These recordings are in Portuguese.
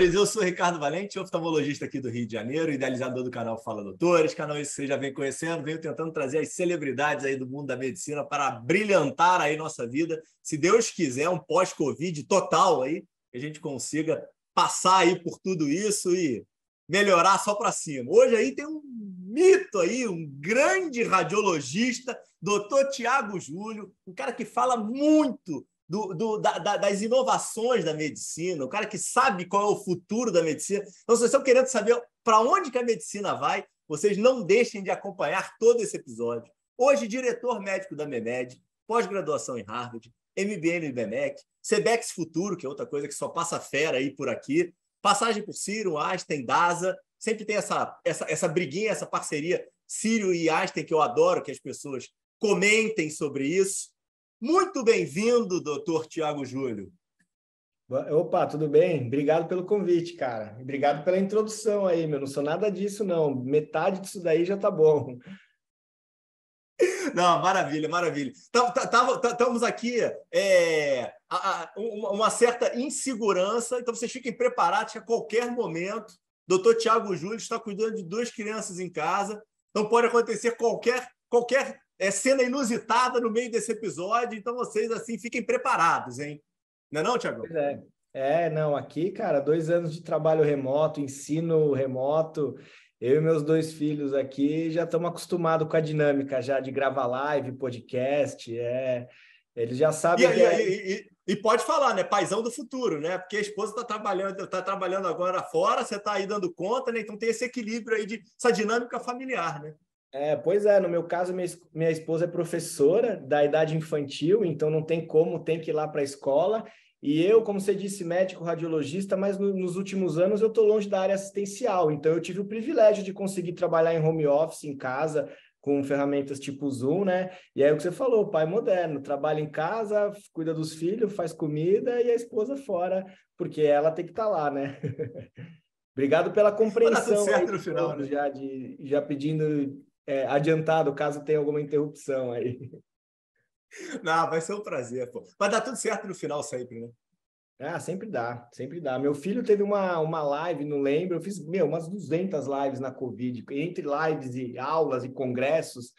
Doutores! Eu sou Ricardo Valente, oftalmologista aqui do Rio de Janeiro, idealizador do canal Fala Doutores, canal esse que você já vem conhecendo, venho tentando trazer as celebridades aí do mundo da medicina para brilhantar aí nossa vida. Se Deus quiser, um pós-Covid total aí, que a gente consiga passar aí por tudo isso e melhorar só para cima. Hoje aí tem um mito aí, um grande radiologista, doutor Tiago Júlio, um cara que fala muito do, do, da, das inovações da medicina, o cara que sabe qual é o futuro da medicina. Então, vocês estão querendo saber para onde que a medicina vai, vocês não deixem de acompanhar todo esse episódio. Hoje, diretor médico da MEMED, pós-graduação em Harvard, MBN no BMEC, Cebex Futuro, que é outra coisa que só passa fera aí por aqui, passagem por Ciro, Einstein, DASA, sempre tem essa, essa, essa briguinha, essa parceria Ciro e Einstein, que eu adoro que as pessoas comentem sobre isso. Muito bem-vindo, doutor Tiago Júlio. Opa, tudo bem? Obrigado pelo convite, cara. Obrigado pela introdução aí, meu. Não sou nada disso, não. Metade disso daí já tá bom. Não, maravilha, maravilha. Estamos aqui é, uma certa insegurança, então vocês fiquem preparados que a qualquer momento, doutor Tiago Júlio está cuidando de duas crianças em casa, então pode acontecer qualquer, qualquer é, cena inusitada no meio desse episódio, então vocês assim fiquem preparados, hein? Não é não, Tiago? É. é, não, aqui, cara, dois anos de trabalho remoto, ensino remoto, eu e meus dois filhos aqui já estamos acostumados com a dinâmica já de gravar live, podcast, é... Eles já sabem e. É... E, e, e, pode falar, né? Paizão do futuro, né? Porque a esposa está trabalhando, tá trabalhando agora fora, você está aí dando conta, né? Então tem esse equilíbrio aí de essa dinâmica familiar, né? É, pois é, no meu caso, minha, minha esposa é professora da idade infantil, então não tem como, tem que ir lá para a escola. E eu, como você disse, médico radiologista, mas no, nos últimos anos eu estou longe da área assistencial, então eu tive o privilégio de conseguir trabalhar em home office, em casa, com ferramentas tipo Zoom, né? E aí o que você falou, pai moderno, trabalha em casa, cuida dos filhos, faz comida e a esposa fora, porque ela tem que estar tá lá, né? Obrigado pela compreensão. certo no final, né? já, de, já pedindo é, adiantado caso tenha alguma interrupção aí. Não, vai ser um prazer, pô. Vai dar tudo certo no final sempre, né? Ah, sempre dá, sempre dá. Meu filho teve uma, uma live, não lembro, eu fiz, meu, umas 200 lives na Covid, entre lives e aulas e congressos,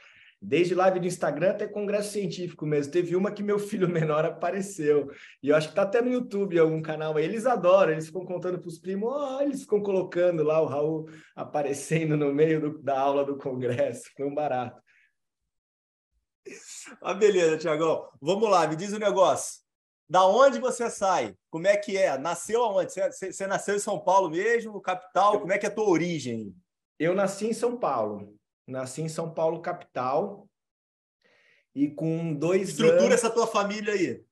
Desde live do Instagram até congresso científico mesmo. Teve uma que meu filho menor apareceu. E eu acho que tá até no YouTube algum canal aí. Eles adoram, eles ficam contando para os primos, oh, eles ficam colocando lá o Raul aparecendo no meio do, da aula do congresso. Foi um barato. Ah, beleza, Tiagão. Vamos lá, me diz o um negócio. Da onde você sai? Como é que é? Nasceu aonde? Você, você nasceu em São Paulo mesmo, capital? Como é que é a tua origem? Eu nasci em São Paulo. Nasci em São Paulo, capital. E com dois Estrutura anos... essa tua família aí.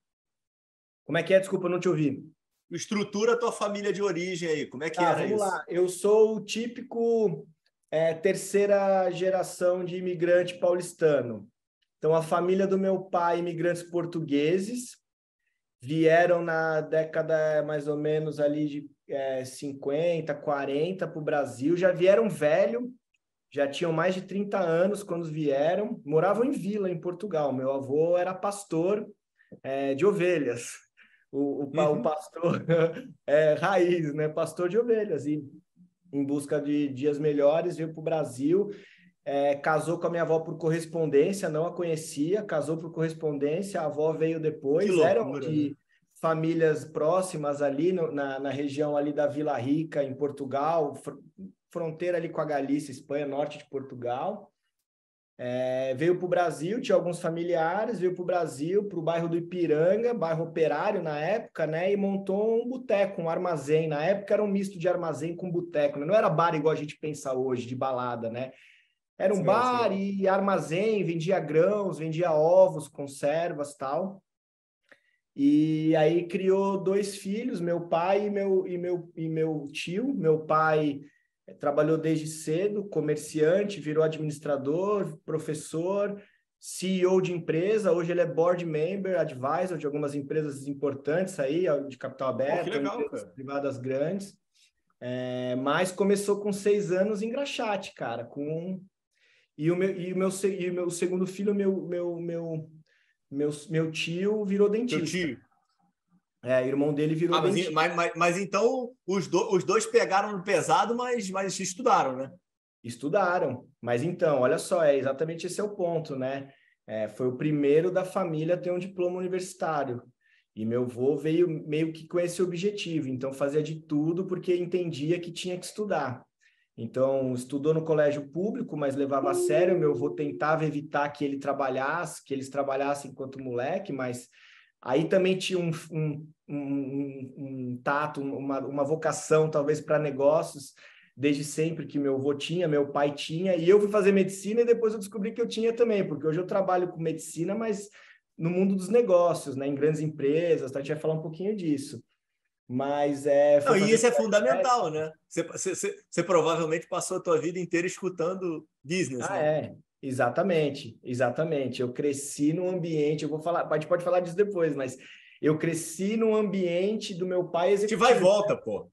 Como é que é? Desculpa, não te ouvi. Estrutura a tua família de origem aí. Como é que tá, era vamos isso? lá. Eu sou o típico é, terceira geração de imigrante paulistano. Então, a família do meu pai, imigrantes portugueses, vieram na década mais ou menos ali de é, 50, 40 para o Brasil, já vieram velho, já tinham mais de 30 anos quando vieram, moravam em vila, em Portugal. Meu avô era pastor é, de ovelhas, o, o, uhum. o pastor é, raiz, né? pastor de ovelhas. E em busca de dias melhores, veio para o Brasil, é, casou com a minha avó por correspondência, não a conhecia, casou por correspondência, a avó veio depois, eram de né? famílias próximas ali no, na, na região ali da Vila Rica, em Portugal, fronteira ali com a Galícia, Espanha, norte de Portugal. É, veio para o Brasil, tinha alguns familiares, veio para o Brasil, para o bairro do Ipiranga, bairro operário na época, né? E montou um boteco, um armazém. Na época era um misto de armazém com boteco, né? não era bar igual a gente pensa hoje, de balada, né? Era um sim, bar sim. e armazém, vendia grãos, vendia ovos, conservas tal. E aí criou dois filhos, meu pai e meu, e meu, e meu tio. Meu pai trabalhou desde cedo, comerciante, virou administrador, professor, CEO de empresa. Hoje ele é board member, advisor de algumas empresas importantes aí, de capital aberto, legal, privadas grandes. É, mas começou com seis anos em Graxate, cara, com e o meu e o meu, e o meu segundo filho, meu meu meu meu, meu tio virou dentista. Teu tio. É, irmão dele virou ah, mas, mas, mas, mas, então os, do, os dois pegaram no pesado, mas, mas estudaram, né? Estudaram. Mas então, olha só, é exatamente esse é o ponto, né? É, foi o primeiro da família a ter um diploma universitário. E meu avô veio meio que com esse objetivo, então fazia de tudo porque entendia que tinha que estudar. Então, estudou no colégio público, mas levava a sério. Meu avô tentava evitar que ele trabalhasse, que eles trabalhassem enquanto moleque, mas Aí também tinha um, um, um, um tato, uma, uma vocação talvez para negócios, desde sempre que meu avô tinha, meu pai tinha, e eu fui fazer medicina e depois eu descobri que eu tinha também, porque hoje eu trabalho com medicina, mas no mundo dos negócios, né, em grandes empresas, tá? a gente vai falar um pouquinho disso. Mas é. Não, e isso é fundamental, né? Você, você, você, provavelmente passou a tua vida inteira escutando business. Ah, né? é. Exatamente, exatamente. Eu cresci num ambiente, eu vou falar, a gente pode falar disso depois, mas eu cresci num ambiente do meu pai executivo. Te vai e volta, pô.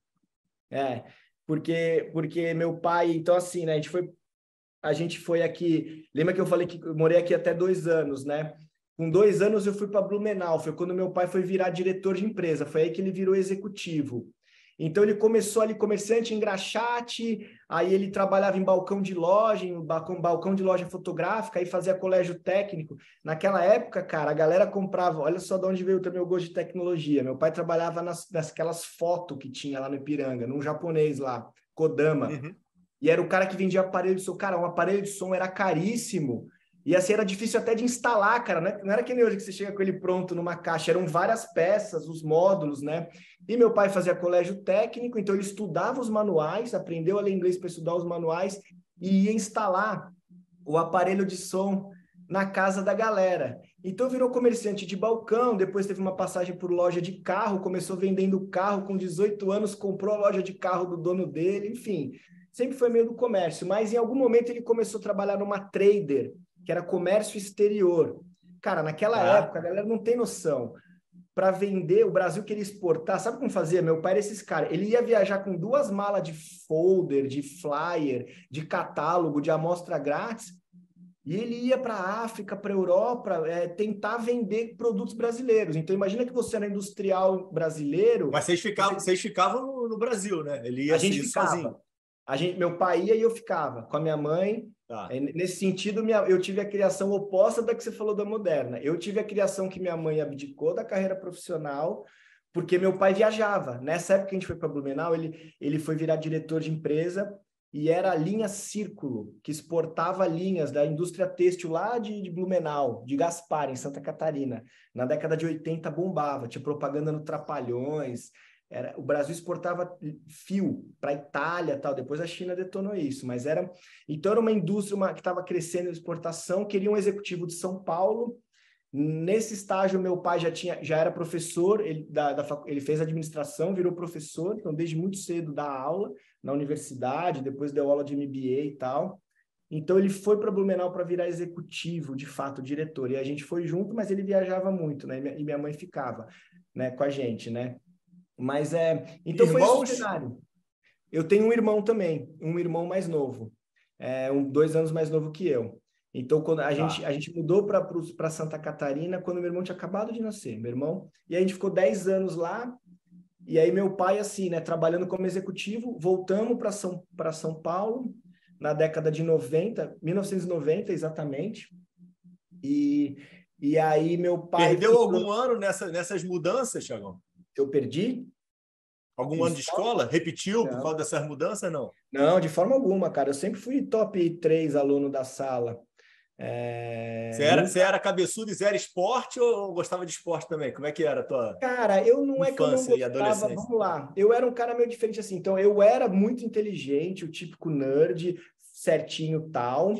É, porque porque meu pai, então assim, né, a gente foi a gente foi aqui, lembra que eu falei que eu morei aqui até dois anos, né? Com dois anos eu fui para Blumenau, foi quando meu pai foi virar diretor de empresa, foi aí que ele virou executivo. Então ele começou ali comerciante em graxate, aí ele trabalhava em balcão de loja, em balcão, balcão de loja fotográfica, aí fazia colégio técnico. Naquela época, cara, a galera comprava, olha só de onde veio também o gosto de tecnologia. Meu pai trabalhava nas, nasquelas fotos que tinha lá no Ipiranga, num japonês lá, Kodama. Uhum. E era o cara que vendia aparelho de som. Cara, um aparelho de som era caríssimo. E assim, era difícil até de instalar, cara. Né? Não era que nem hoje que você chega com ele pronto numa caixa, eram várias peças, os módulos, né? E meu pai fazia colégio técnico, então ele estudava os manuais, aprendeu a ler inglês para estudar os manuais e ia instalar o aparelho de som na casa da galera. Então virou comerciante de balcão, depois teve uma passagem por loja de carro, começou vendendo carro com 18 anos, comprou a loja de carro do dono dele, enfim, sempre foi meio do comércio, mas em algum momento ele começou a trabalhar numa trader, que era comércio exterior. Cara, naquela ah. época, a galera não tem noção. Para vender, o Brasil queria exportar. Sabe como fazia? Meu pai era esses caras. Ele ia viajar com duas malas de folder, de flyer, de catálogo, de amostra grátis. E ele ia para a África, para a Europa, é, tentar vender produtos brasileiros. Então, imagina que você era industrial brasileiro. Mas vocês ficavam, você... vocês ficavam no, no, Brasil, né? Ele ia a gente ficava. sozinho. A gente, meu pai ia e eu ficava com a minha mãe Tá. É, nesse sentido, minha, eu tive a criação oposta da que você falou da moderna. Eu tive a criação que minha mãe abdicou da carreira profissional, porque meu pai viajava. Nessa época que a gente foi para Blumenau, ele, ele foi virar diretor de empresa e era a linha Círculo, que exportava linhas da indústria têxtil lá de, de Blumenau, de Gaspar, em Santa Catarina. Na década de 80 bombava, tinha propaganda no Trapalhões, era, o Brasil exportava fio para a Itália tal, depois a China detonou isso, mas era então era uma indústria uma, que estava crescendo exportação, queria um executivo de São Paulo. Nesse estágio, meu pai já tinha já era professor, ele, da, da, ele fez administração, virou professor, então desde muito cedo dá aula na universidade, depois deu aula de MBA e tal. Então ele foi para Blumenau para virar executivo, de fato, diretor. E a gente foi junto, mas ele viajava muito, né? E minha mãe ficava, né, com a gente, né? Mas é. Então Irmãos? foi esse o cenário. Eu tenho um irmão também, um irmão mais novo, é, um, dois anos mais novo que eu. Então, quando a, tá. gente, a gente mudou para Santa Catarina quando meu irmão tinha acabado de nascer, meu irmão. E a gente ficou 10 anos lá. E aí, meu pai, assim, né, trabalhando como executivo, voltamos para São, São Paulo na década de 90, 1990 exatamente. E, e aí, meu pai. Perdeu algum ano nessa, nessas mudanças, Thiagão? Eu perdi. Algum ano de escola? Repetiu não. por causa dessas mudanças, não? Não, de forma alguma, cara. Eu sempre fui top 3 aluno da sala. É... Você, era, você era cabeçudo e zero esporte ou gostava de esporte também? Como é que era a tua Cara, eu não é que eu não gostava, vamos lá. Eu era um cara meio diferente assim, então eu era muito inteligente, o típico nerd, certinho tal.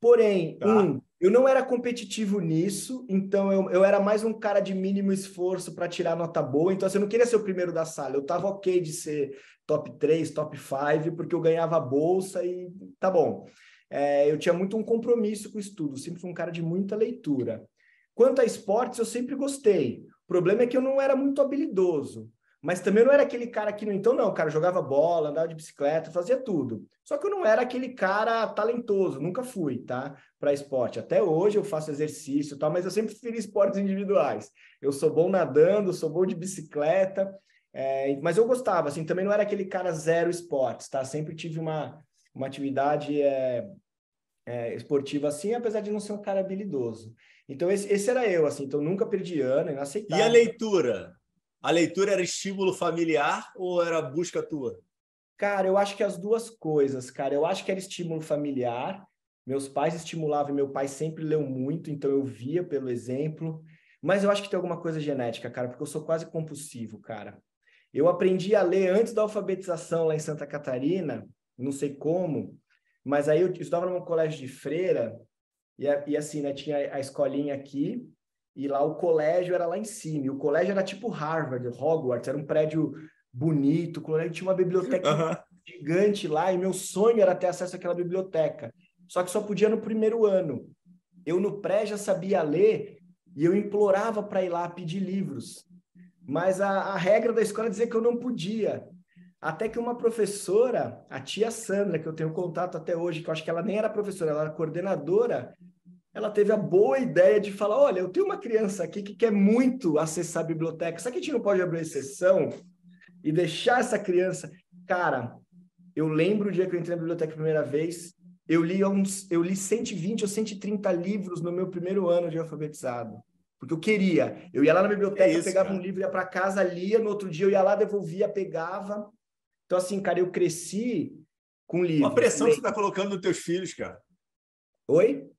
Porém, tá. um, eu não era competitivo nisso, então eu, eu era mais um cara de mínimo esforço para tirar nota boa. Então, assim, eu não queria ser o primeiro da sala. Eu estava ok de ser top 3, top 5, porque eu ganhava bolsa e tá bom. É, eu tinha muito um compromisso com o estudo, sempre fui um cara de muita leitura. Quanto a esportes, eu sempre gostei. O problema é que eu não era muito habilidoso. Mas também não era aquele cara que, então, não, cara, jogava bola, andava de bicicleta, fazia tudo. Só que eu não era aquele cara talentoso, nunca fui, tá? Para esporte. Até hoje eu faço exercício tal, mas eu sempre preferi esportes individuais. Eu sou bom nadando, sou bom de bicicleta, é, mas eu gostava, assim, também não era aquele cara zero esportes, tá? Sempre tive uma, uma atividade é, é, esportiva assim, apesar de não ser um cara habilidoso. Então, esse, esse era eu, assim, então nunca perdi ano, inaceitável. E a leitura? A leitura era estímulo familiar ou era busca tua? Cara, eu acho que as duas coisas, cara. Eu acho que era estímulo familiar. Meus pais estimulavam meu pai sempre leu muito, então eu via pelo exemplo. Mas eu acho que tem alguma coisa genética, cara, porque eu sou quase compulsivo, cara. Eu aprendi a ler antes da alfabetização lá em Santa Catarina, não sei como, mas aí eu estudava num colégio de freira, e, e assim, né, tinha a escolinha aqui, e lá o colégio era lá em cima. E o colégio era tipo Harvard, Hogwarts, era um prédio bonito, o colégio tinha uma biblioteca uhum. gigante lá, e meu sonho era ter acesso àquela biblioteca. Só que só podia no primeiro ano. Eu no pré já sabia ler e eu implorava para ir lá pedir livros. Mas a, a regra da escola dizia que eu não podia. Até que uma professora, a tia Sandra, que eu tenho contato até hoje, que eu acho que ela nem era professora, ela era coordenadora, ela teve a boa ideia de falar: olha, eu tenho uma criança aqui que quer muito acessar a biblioteca, será que a gente não pode abrir exceção e deixar essa criança? Cara, eu lembro o dia que eu entrei na biblioteca a primeira vez, eu li, uns, eu li 120 ou 130 livros no meu primeiro ano de alfabetizado. Porque eu queria. Eu ia lá na biblioteca, é isso, pegava cara. um livro, ia para casa, lia, no outro dia eu ia lá, devolvia, pegava. Então, assim, cara, eu cresci com livro. Uma pressão que você está colocando nos teus filhos, cara. Oi?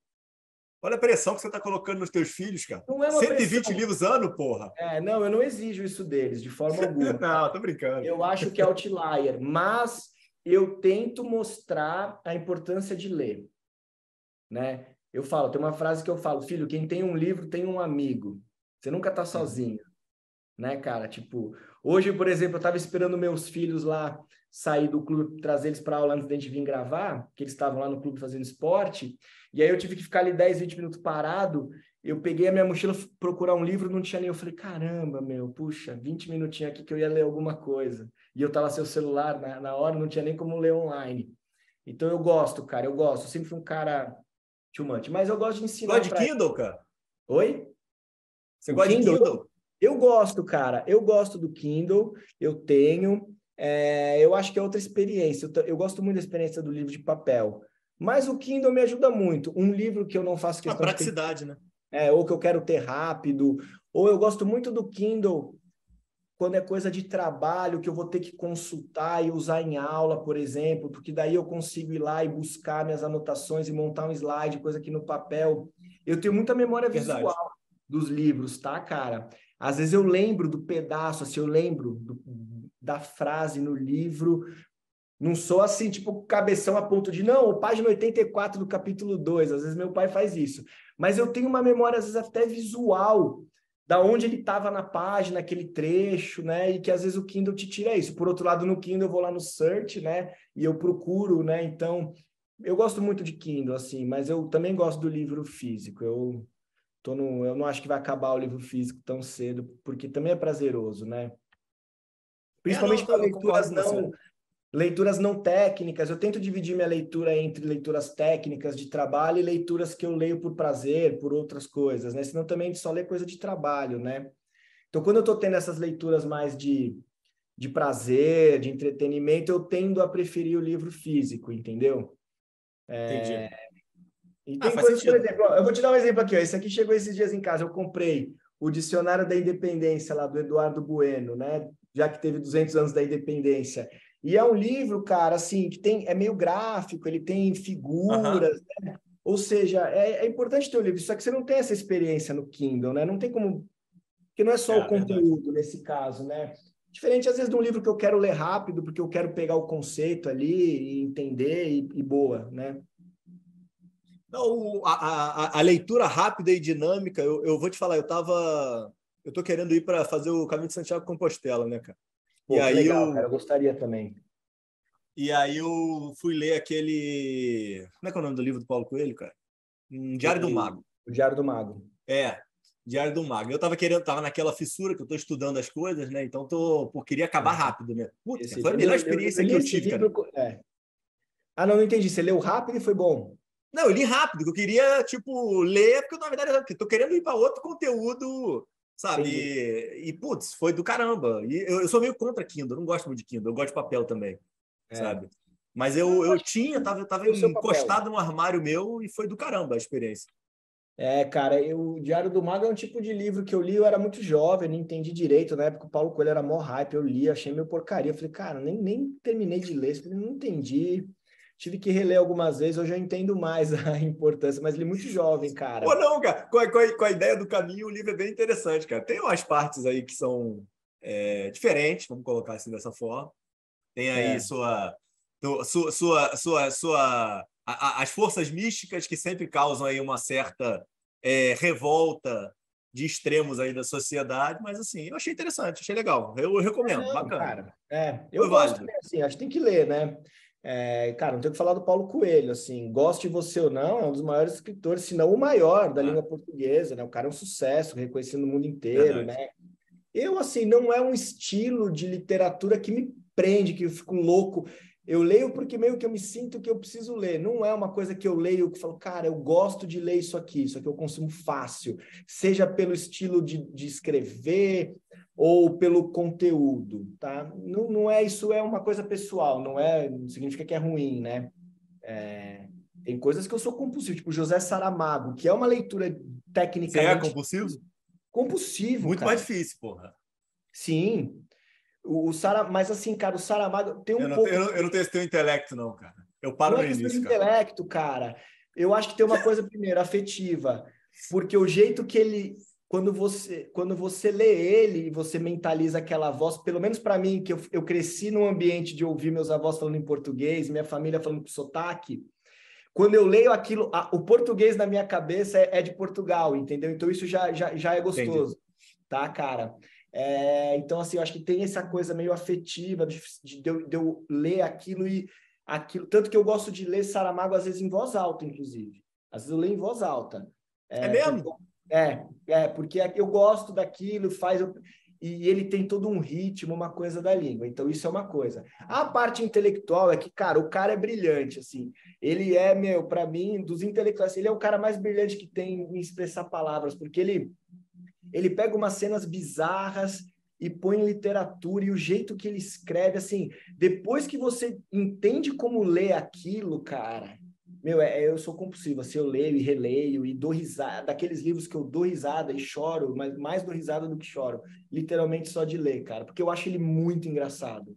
Olha a pressão que você está colocando nos teus filhos, cara. Não é uma 120 pressão. livros ano, porra. É, não, eu não exijo isso deles, de forma alguma. não, tô brincando. Eu acho que é outlier, mas eu tento mostrar a importância de ler, né? Eu falo, tem uma frase que eu falo, filho, quem tem um livro tem um amigo. Você nunca está sozinho, né, cara? Tipo, Hoje, por exemplo, eu estava esperando meus filhos lá sair do clube, trazer eles para aula antes da gente vir gravar, que eles estavam lá no clube fazendo esporte, e aí eu tive que ficar ali 10, 20 minutos parado. Eu peguei a minha mochila, procurar um livro, não tinha nem. Eu falei, caramba, meu, puxa, 20 minutinhos aqui que eu ia ler alguma coisa. E eu tava sem o celular na, na hora, não tinha nem como ler online. Então eu gosto, cara, eu gosto. Eu sempre fui um cara chumante, mas eu gosto de ensinar. Gosta de Kindle, cara? Oi? Você gosta de Kindle? Eu gosto, cara. Eu gosto do Kindle, eu tenho. É, eu acho que é outra experiência. Eu, eu, gosto muito da experiência do livro de papel. Mas o Kindle me ajuda muito. Um livro que eu não faço questão. A praticidade, ter, né? É, ou que eu quero ter rápido. Ou eu gosto muito do Kindle quando é coisa de trabalho que eu vou ter que consultar e usar em aula, por exemplo, porque daí eu consigo ir lá e buscar minhas anotações e montar um slide, coisa que no papel. Eu tenho muita memória Verdade. visual dos livros, tá, cara? Às vezes eu lembro do pedaço, assim, eu lembro do, da frase no livro. Não sou assim, tipo, cabeção a ponto de, não, página 84 do capítulo 2. Às vezes meu pai faz isso. Mas eu tenho uma memória, às vezes, até visual, da onde ele estava na página, aquele trecho, né? E que às vezes o Kindle te tira isso. Por outro lado, no Kindle eu vou lá no search, né? E eu procuro, né? Então, eu gosto muito de Kindle, assim, mas eu também gosto do livro físico. Eu no, eu não acho que vai acabar o livro físico tão cedo, porque também é prazeroso, né? Principalmente é, para leituras não leituras não técnicas. Eu tento dividir minha leitura entre leituras técnicas de trabalho e leituras que eu leio por prazer, por outras coisas, né? Senão também a gente só lê coisa de trabalho, né? Então, quando eu estou tendo essas leituras mais de, de prazer, de entretenimento, eu tendo a preferir o livro físico, entendeu? É, Entendi. E ah, tem ah, coisas, por exemplo, eu vou te dar um exemplo aqui. Ó. Esse aqui chegou esses dias em casa. Eu comprei o Dicionário da Independência, lá do Eduardo Bueno, né? Já que teve 200 anos da independência. E é um livro, cara, assim, que tem, é meio gráfico, ele tem figuras, uhum. né? Ou seja, é, é, importante ter o livro, só que você não tem essa experiência no Kindle, né? Não tem como. Porque não é só é, o conteúdo nesse caso, né? Diferente, às vezes, de um livro que eu quero ler rápido, porque eu quero pegar o conceito ali e entender e, e boa, né? Não, a, a, a, leitura rápida e dinâmica, eu, eu vou te falar, eu tava. Eu tô querendo ir para fazer o caminho de Santiago Compostela, né, cara? Pô, e aí legal, eu, cara, eu gostaria também. E aí eu fui ler aquele. Como é que é o nome do livro do Paulo Coelho, cara? Um Diário do Mago. O Diário do Mago. É. Diário do Mago. Eu tava querendo, tava naquela fissura que eu tô estudando as coisas, né? Então tô, pô, queria acabar rápido, né? Putz, foi a melhor experiência eu, eu, eu que eu tive, cara. É. Ah, não, não entendi. Você leu rápido e foi bom. Não, eu li rápido, eu queria, tipo, ler, porque na verdade eu tô querendo ir para outro conteúdo, sabe? E, e, putz, foi do caramba. E eu, eu, sou meio contra Kindle, eu não gosto muito de Kindle, eu gosto de papel também, é. sabe? Mas eu, eu, eu tinha, tava, tava encostado no armário meu e foi do caramba a experiência. É, cara, eu, o Diário do Mago é um tipo de livro que eu li, eu era muito jovem, não entendi direito. Na época o Paulo Coelho era mó hype, eu li, achei meio porcaria. Eu falei, cara, nem, nem terminei de ler, falei, não entendi. Tive que reler algumas vezes, hoje eu entendo mais a importância, mas li muito jovem, cara. Pô, não, cara, com a, com a, com a ideia do caminho, o livro é bem interessante, cara. Tem umas partes aí que são é, diferentes, vamos colocar assim dessa forma. Tem aí é. sua, sua, sua, sua, sua a, as forças místicas que sempre causam aí uma certa é, revolta de extremos aí da sociedade, mas assim, eu achei interessante, achei legal. Eu, eu recomendo, é, bacana. Cara, é, eu Foi gosto, válido. assim, acho que tem que ler, né? É, cara, não tenho que falar do Paulo Coelho, assim, goste você ou não, é um dos maiores escritores, se não o maior da ah. língua portuguesa, né? O cara é um sucesso, reconhecido no mundo inteiro, Verdade. né? Eu, assim, não é um estilo de literatura que me prende, que eu fico louco. Eu leio porque meio que eu me sinto que eu preciso ler. Não é uma coisa que eu leio que falo, cara, eu gosto de ler isso aqui, isso aqui eu consumo fácil. Seja pelo estilo de, de escrever ou pelo conteúdo, tá? Não, não é isso, é uma coisa pessoal, não é, não significa que é ruim, né? É, tem coisas que eu sou compulsivo, tipo José Saramago, que é uma leitura técnica. Você é compulsivo? Compulsivo. Muito cara. mais difícil, porra. Sim, o, o Sara, mas assim, cara, o Saramago tem um eu não, pouco. Eu não, eu não tenho esse teu intelecto, não, cara. Eu paro não é. Cara. intelecto, cara. Eu acho que tem uma coisa primeiro afetiva, porque o jeito que ele quando você quando você lê ele e você mentaliza aquela voz, pelo menos para mim que eu, eu cresci num ambiente de ouvir meus avós falando em português, minha família falando com sotaque, quando eu leio aquilo, a, o português na minha cabeça é, é, de Portugal, entendeu? Então isso já já, já é gostoso, Entendi. tá, cara? É, então, assim, eu acho que tem essa coisa meio afetiva de, de, de, eu, de, eu, ler aquilo e aquilo. Tanto que eu gosto de ler Saramago, às vezes, em voz alta, inclusive. Às vezes eu leio em voz alta. É, é mesmo? Porque, é, é, porque eu gosto daquilo, faz. Eu, e ele tem todo um ritmo, uma coisa da língua. Então, isso é uma coisa. A parte intelectual é que, cara, o cara é brilhante, assim. Ele é, meu, para mim, dos intelectuais, ele é o cara mais brilhante que tem em expressar palavras, porque ele ele pega umas cenas bizarras e põe em literatura e o jeito que ele escreve, assim, depois que você entende como ler aquilo, cara, meu, é, eu sou compulsivo, assim, eu leio e releio e dou risada, daqueles livros que eu dou risada e choro, mas mais dou risada do que choro, literalmente só de ler, cara, porque eu acho ele muito engraçado.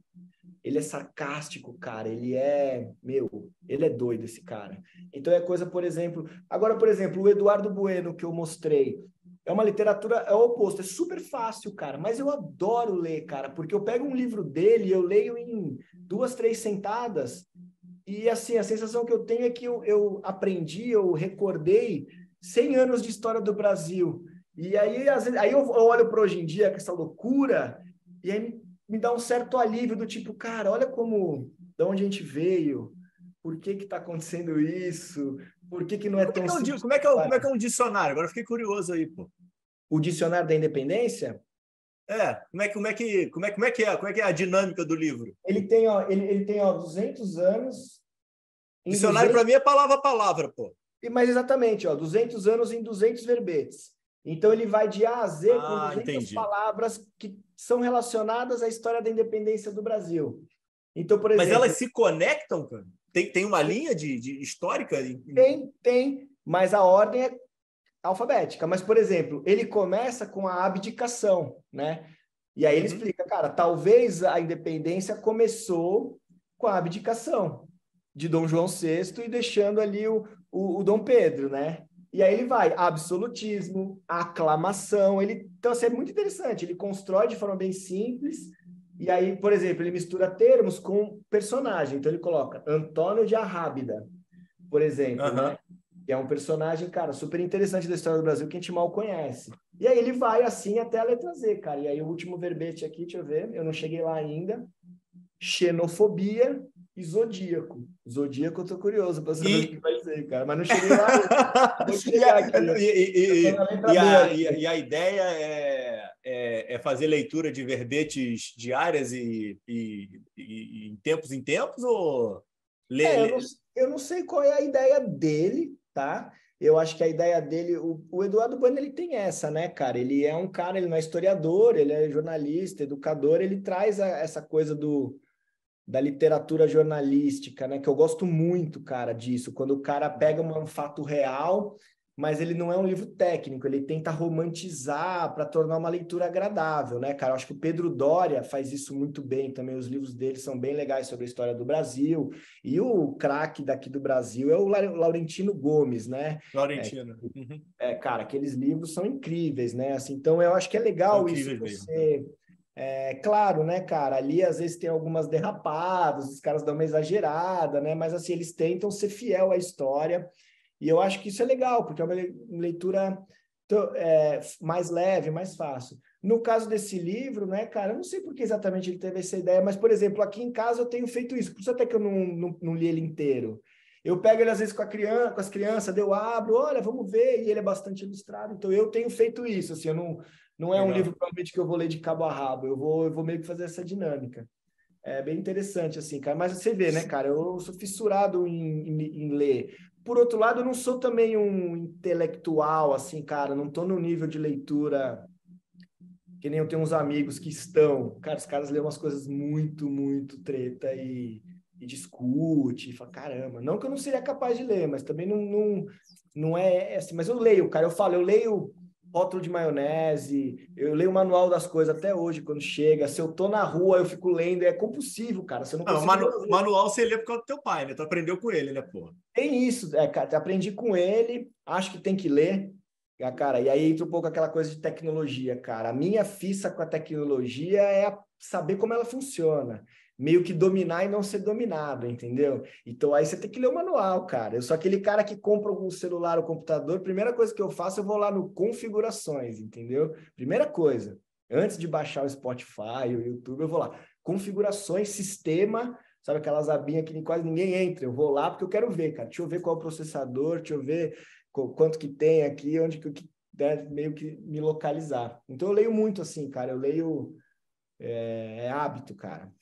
Ele é sarcástico, cara, ele é, meu, ele é doido esse cara. Então é coisa, por exemplo, agora, por exemplo, o Eduardo Bueno que eu mostrei, é uma literatura, é o oposto, é super fácil, cara, mas eu adoro ler, cara, porque eu pego um livro dele, eu leio em duas, três sentadas, e assim, a sensação que eu tenho é que eu, eu aprendi, eu recordei 100 anos de história do Brasil. E aí, às vezes, aí eu, olho para hoje em dia, com essa loucura, e aí me, dá um certo alívio do tipo, cara, olha como, de onde a gente veio, por que que está acontecendo isso? Por que, que não é como tão é que é um, como, é que é, como é que é um dicionário? Agora fiquei curioso aí, pô. O dicionário da independência? É, como é, como é que como é, como é que é? Como é que é a dinâmica do livro? Ele tem, ó, ele, ele tem, ó, 200 anos. Dicionário 200... para mim é palavra a palavra, pô. Mas exatamente, ó, 200 anos em 200 verbetes. Então ele vai de A a Z ah, com 200 entendi. palavras que são relacionadas à história da independência do Brasil. Então, por exemplo, Mas elas se conectam, cara? Tem, tem uma linha de, de histórica? Tem, tem, mas a ordem é alfabética. Mas, por exemplo, ele começa com a abdicação, né? E aí ele uhum. explica, cara, talvez a independência começou com a abdicação de Dom João VI e deixando ali o, o, o Dom Pedro, né? E aí ele vai, absolutismo, aclamação, ele, então assim, é muito interessante, ele constrói de forma bem simples, e aí, por exemplo, ele mistura termos com personagem. Então ele coloca Antônio de Arrábida, por exemplo, uhum. né? Que é um personagem, cara, super interessante da história do Brasil que a gente mal conhece. E aí ele vai assim até a letra Z, cara. E aí o último verbete aqui, deixa eu ver, eu não cheguei lá ainda. Xenofobia e zodíaco. Zodíaco eu tô curioso para saber e, o que vai sei, cara, mas não cheguei lá. e, a, ideia é, é, é, fazer leitura de verbetes diárias e, e, e, em tempos em tempos ou ler? É, eu, não, eu não sei qual é a ideia dele, tá? eu acho que a ideia dele, o, o Eduardo Bueno, ele tem essa, né, cara? Ele é um cara, ele não é historiador, ele é jornalista, educador, ele traz a, essa coisa do da literatura jornalística, né? Que eu gosto muito, cara, disso. Quando o cara pega um fato real mas ele não é um livro técnico, ele tenta romantizar para tornar uma leitura agradável, né, cara? Eu acho que o Pedro Doria faz isso muito bem também, os livros dele são bem legais sobre a história do Brasil, e o craque daqui do Brasil é o Laurentino Gomes, né? Laurentino. É, uhum. é, cara, aqueles livros são incríveis, né? Assim, então eu acho que é legal isso você... É, claro, né, cara, ali às vezes tem algumas derrapadas, os caras dão uma exagerada, né, mas assim, eles tentam ser fiel à história, e eu acho que isso é legal, porque é uma leitura é, mais leve, mais fácil. No caso desse livro, né, cara, eu não sei por que exatamente ele teve essa ideia, mas, por exemplo, aqui em casa eu tenho feito isso, por isso até que eu não, não, não li ele inteiro. Eu pego ele às vezes com, a criança, com as crianças, eu abro, olha, vamos ver, e ele é bastante ilustrado, então eu tenho feito isso, assim, eu não, não é um livro provavelmente que eu vou ler de cabo a rabo, eu vou, eu vou meio que fazer essa dinâmica. É bem interessante, assim, cara. Mas você vê, né, cara? Eu sou fissurado em, em, em ler por outro lado, eu não sou também um intelectual, assim, cara, não estou no nível de leitura que nem eu tenho uns amigos que estão. Cara, os caras lêem umas coisas muito, muito treta e, e discute, e fala, caramba, não que eu não seria capaz de ler, mas também não, não, não é assim. Mas eu leio, cara, eu falo, eu leio rótulo de maionese, eu leio o manual das coisas até hoje, quando chega. Se eu tô na rua, eu fico lendo, é compulsivo, cara. Você não, não manu manual você lê por causa do teu pai, né? Tu aprendeu com ele, né, pô? Tem isso, é, cara. Aprendi com ele, acho que tem que ler. É, cara, e aí entra um pouco aquela coisa de tecnologia, cara. A minha fissa com a tecnologia é saber como ela funciona meio que dominar e não ser dominado, entendeu? Então aí você tem que ler o manual, cara. Eu sou aquele cara que compra um celular ou computador, primeira coisa que eu faço, eu vou lá no configurações, entendeu? Primeira coisa, antes de baixar o Spotify, o YouTube, eu vou lá, configurações, sistema, sabe aquelas abinhas que quase ninguém entra. Eu vou lá porque eu quero ver, cara. Deixa eu ver qual é o processador, deixa eu ver quanto que tem aqui, onde que, que deve meio que me localizar. Então eu leio muito assim, cara. Eu leio é, é hábito, cara.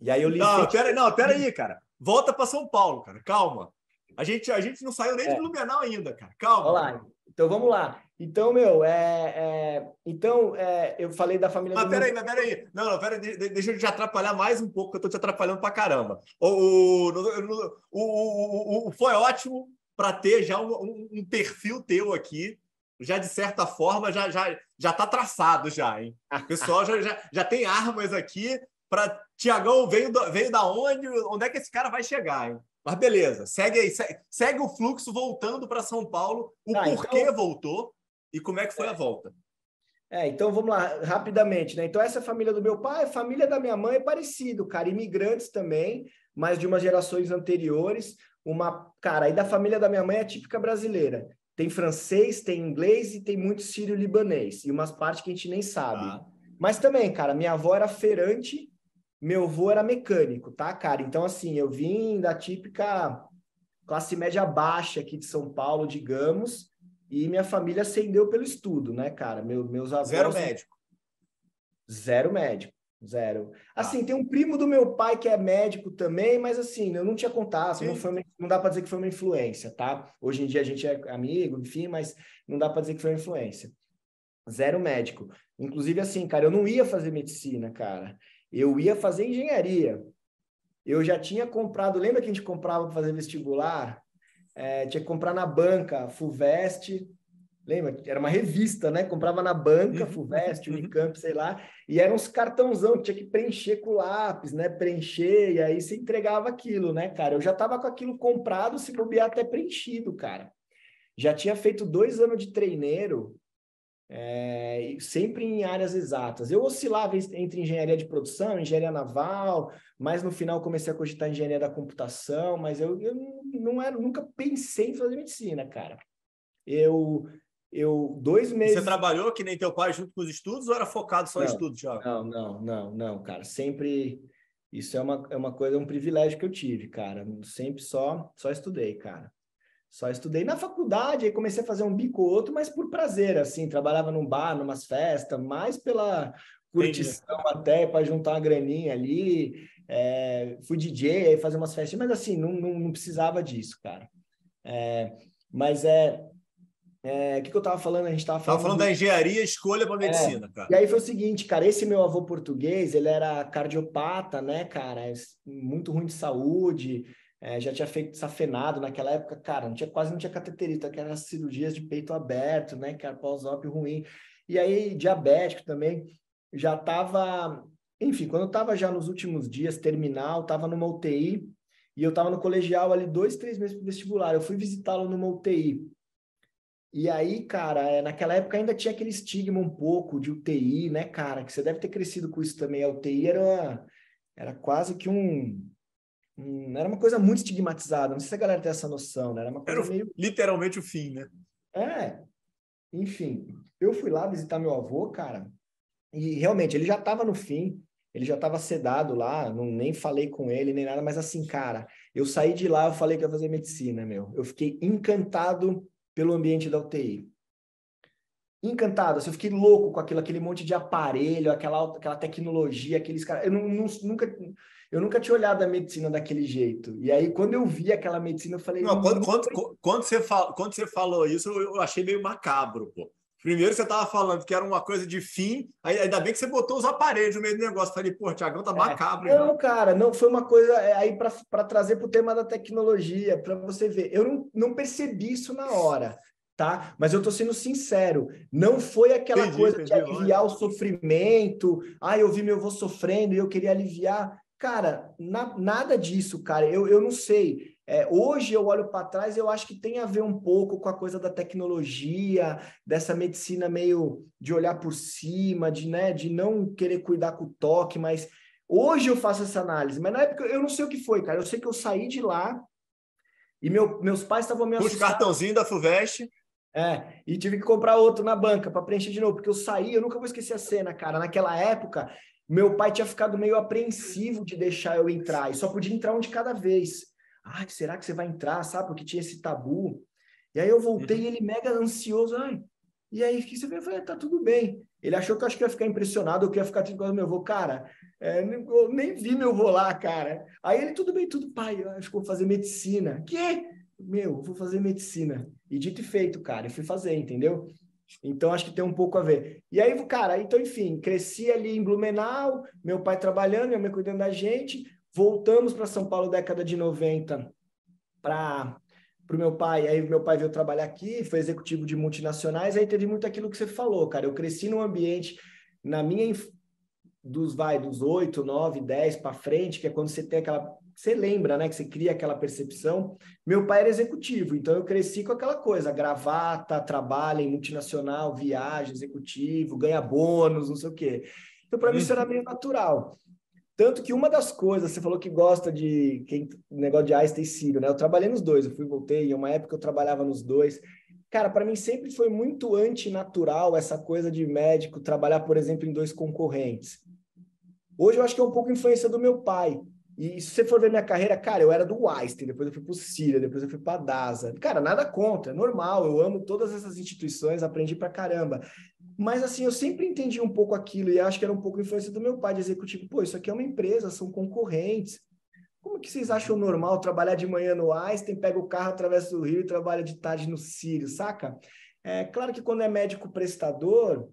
E aí eu li. Não, pera, não, pera aí, cara. Volta para São Paulo, cara. Calma. A gente, a gente não saiu nem é. de Blumenau ainda, cara. Calma. Olá. Então vamos lá. Então, meu, é, é então é, eu falei da família. Mas peraí, mas peraí. Não, não, peraí, deixa eu te atrapalhar mais um pouco, que eu tô te atrapalhando pra caramba. O, o, o, o, foi ótimo para ter já um, um, perfil teu aqui. Já de certa forma, já, já, já tá traçado, já, hein? O pessoal já, já, já tem armas aqui para Tiagão veio, veio da onde? Onde é que esse cara vai chegar, hein? Mas beleza, segue aí, segue, segue o fluxo voltando para São Paulo, o tá, porquê então... voltou e como é que foi é. a volta. É, então vamos lá, rapidamente, né? Então, essa família do meu pai, a família da minha mãe é parecido, cara, imigrantes também, mas de umas gerações anteriores. Uma, cara, aí da família da minha mãe é típica brasileira. Tem francês, tem inglês e tem muito sírio-libanês, e umas partes que a gente nem sabe. Ah. Mas também, cara, minha avó era feirante meu avô era mecânico, tá, cara? Então, assim, eu vim da típica classe média baixa aqui de São Paulo, digamos, e minha família ascendeu pelo estudo, né, cara? Meu, meus avós. Zero médico. Zero médico. Zero. Assim, ah. tem um primo do meu pai que é médico também, mas assim, eu não tinha contato, não, foi uma, não dá para dizer que foi uma influência, tá? Hoje em dia a gente é amigo, enfim, mas não dá para dizer que foi uma influência. Zero médico. Inclusive, assim, cara, eu não ia fazer medicina, cara eu ia fazer engenharia. Eu já tinha comprado, lembra que a gente comprava para fazer vestibular? É, tinha que comprar na banca, Fulvest, lembra? Era uma revista, né? Comprava na banca, uhum. Fulvest, uhum. Unicamp, sei lá, e eram uns cartãozão que tinha que preencher com lápis, né? Preencher, e aí você entregava aquilo, né, cara? Eu já estava com aquilo comprado, se bobear até preenchido, cara. Já tinha feito dois anos de treineiro, é, sempre em áreas exatas. Eu oscilava entre engenharia de produção, engenharia naval, mas no final comecei a cogitar engenharia da computação, mas eu, eu não era, nunca pensei em fazer medicina, cara. Eu, eu dois meses. Você trabalhou que nem teu pai junto com os estudos ou era focado só não, em estudos, Thiago? Não, não, não, não, cara. Sempre. Isso é uma, é uma coisa, um privilégio que eu tive, cara. Sempre só, só estudei, cara. Só estudei na faculdade, aí comecei a fazer um bico ou outro, mas por prazer, assim, trabalhava num bar, numas festas, mais pela curtição Entendi. até, para juntar uma graninha ali. É, fui DJ, aí fazer umas festas, mas assim, não, não, não precisava disso, cara. É, mas é, é, o que, que eu estava falando? A gente estava falando. Tava falando do... da engenharia, escolha para medicina, é, cara. E aí foi o seguinte, cara, esse meu avô português, ele era cardiopata, né, cara? Muito ruim de saúde, é, já tinha feito safenado naquela época, cara, não tinha, quase não tinha cateterita, aquelas cirurgias de peito aberto, né, cara, pós-op ruim. E aí, diabético também, já estava. Enfim, quando eu estava já nos últimos dias, terminal, estava numa UTI, e eu estava no colegial ali dois, três meses para vestibular. Eu fui visitá-lo numa UTI. E aí, cara, é, naquela época ainda tinha aquele estigma um pouco de UTI, né, cara? Que você deve ter crescido com isso também. A UTI era, era quase que um, Era uma coisa muito estigmatizada. Não sei se a galera tem essa noção, né? Era uma coisa era meio. Literalmente o fim, né? É. Enfim, eu fui lá visitar meu avô, cara, e realmente ele já estava no fim, ele já estava sedado lá, não, nem falei com ele nem nada, mas assim, cara, eu saí de lá, eu falei que ia fazer medicina, meu. Eu fiquei encantado pelo ambiente da UTI. Encantado, assim, eu fiquei louco com aquilo, aquele monte de aparelho, aquela, aquela tecnologia, aqueles caras. Eu não, não, nunca, eu nunca tinha olhado a medicina daquele jeito. E aí, quando eu vi aquela medicina, eu falei. Não, quando, quando, quando, você fal, quando você falou isso, eu achei meio macabro, pô. Primeiro você estava falando que era uma coisa de fim, aí, ainda bem que você botou os aparelhos no meio do negócio. Falei, pô, Tiagão tá é, macabro. Não, não, cara, não foi uma coisa é, aí para trazer para o tema da tecnologia, para você ver. Eu não, não percebi isso na hora, tá? Mas eu tô sendo sincero, não foi aquela entendi, coisa entendi, de aliviar olha. o sofrimento. Ah, eu vi meu avô sofrendo e eu queria aliviar. Cara, na, nada disso, cara. Eu, eu não sei. É, hoje eu olho para trás, eu acho que tem a ver um pouco com a coisa da tecnologia, dessa medicina meio de olhar por cima, de, né, de não querer cuidar com o toque, mas hoje eu faço essa análise. Mas na época eu não sei o que foi, cara. Eu sei que eu saí de lá e meu, meus pais estavam me assustando. Os cartãozinho da Fuvest. É, e tive que comprar outro na banca para preencher de novo, porque eu saí, eu nunca vou esquecer a cena, cara. Naquela época, meu pai tinha ficado meio apreensivo de deixar eu entrar, e só podia entrar um de cada vez. Ai, será que você vai entrar, sabe? Porque tinha esse tabu. E aí eu voltei uhum. e ele mega ansioso. Ai, e aí, que você vai falar? Tá tudo bem. Ele achou que eu acho que ia ficar impressionado, ou que ia ficar com meu avô. Cara, é, eu nem vi meu avô lá, cara. Aí ele, tudo bem, tudo, pai, eu acho que vou fazer medicina. Que? Meu, vou fazer medicina. E dito e feito, cara, eu fui fazer, entendeu? Então, acho que tem um pouco a ver. E aí, cara, então, enfim, cresci ali em Blumenau, meu pai trabalhando, minha mãe cuidando da gente. Voltamos para São Paulo, década de 90, para o meu pai. Aí meu pai veio trabalhar aqui, foi executivo de multinacionais. Aí teve muito aquilo que você falou, cara. Eu cresci num ambiente, na minha dos vai dos 8, 9, 10 para frente, que é quando você tem aquela você lembra, né, que você cria aquela percepção. Meu pai era executivo, então eu cresci com aquela coisa, gravata, trabalha em multinacional, viagem, executivo, ganha bônus, não sei o quê. Então para mim isso era uhum. meio natural. Tanto que uma das coisas, você falou que gosta de quem, negócio de Einstein e Círio, né? Eu trabalhei nos dois, eu fui e voltei, em uma época eu trabalhava nos dois. Cara, para mim sempre foi muito antinatural essa coisa de médico trabalhar, por exemplo, em dois concorrentes. Hoje eu acho que é um pouco influência do meu pai. E se você for ver minha carreira, cara, eu era do Einstein, depois eu fui para o Círio, depois eu fui para a DASA. Cara, nada contra, é normal, eu amo todas essas instituições, aprendi pra caramba. Mas assim, eu sempre entendi um pouco aquilo e acho que era um pouco influência do meu pai de executivo. Pô, isso aqui é uma empresa, são concorrentes. Como que vocês acham normal trabalhar de manhã no Einstein, pega o carro, atravessa o Rio e trabalha de tarde no Sírio, saca? É claro que quando é médico prestador,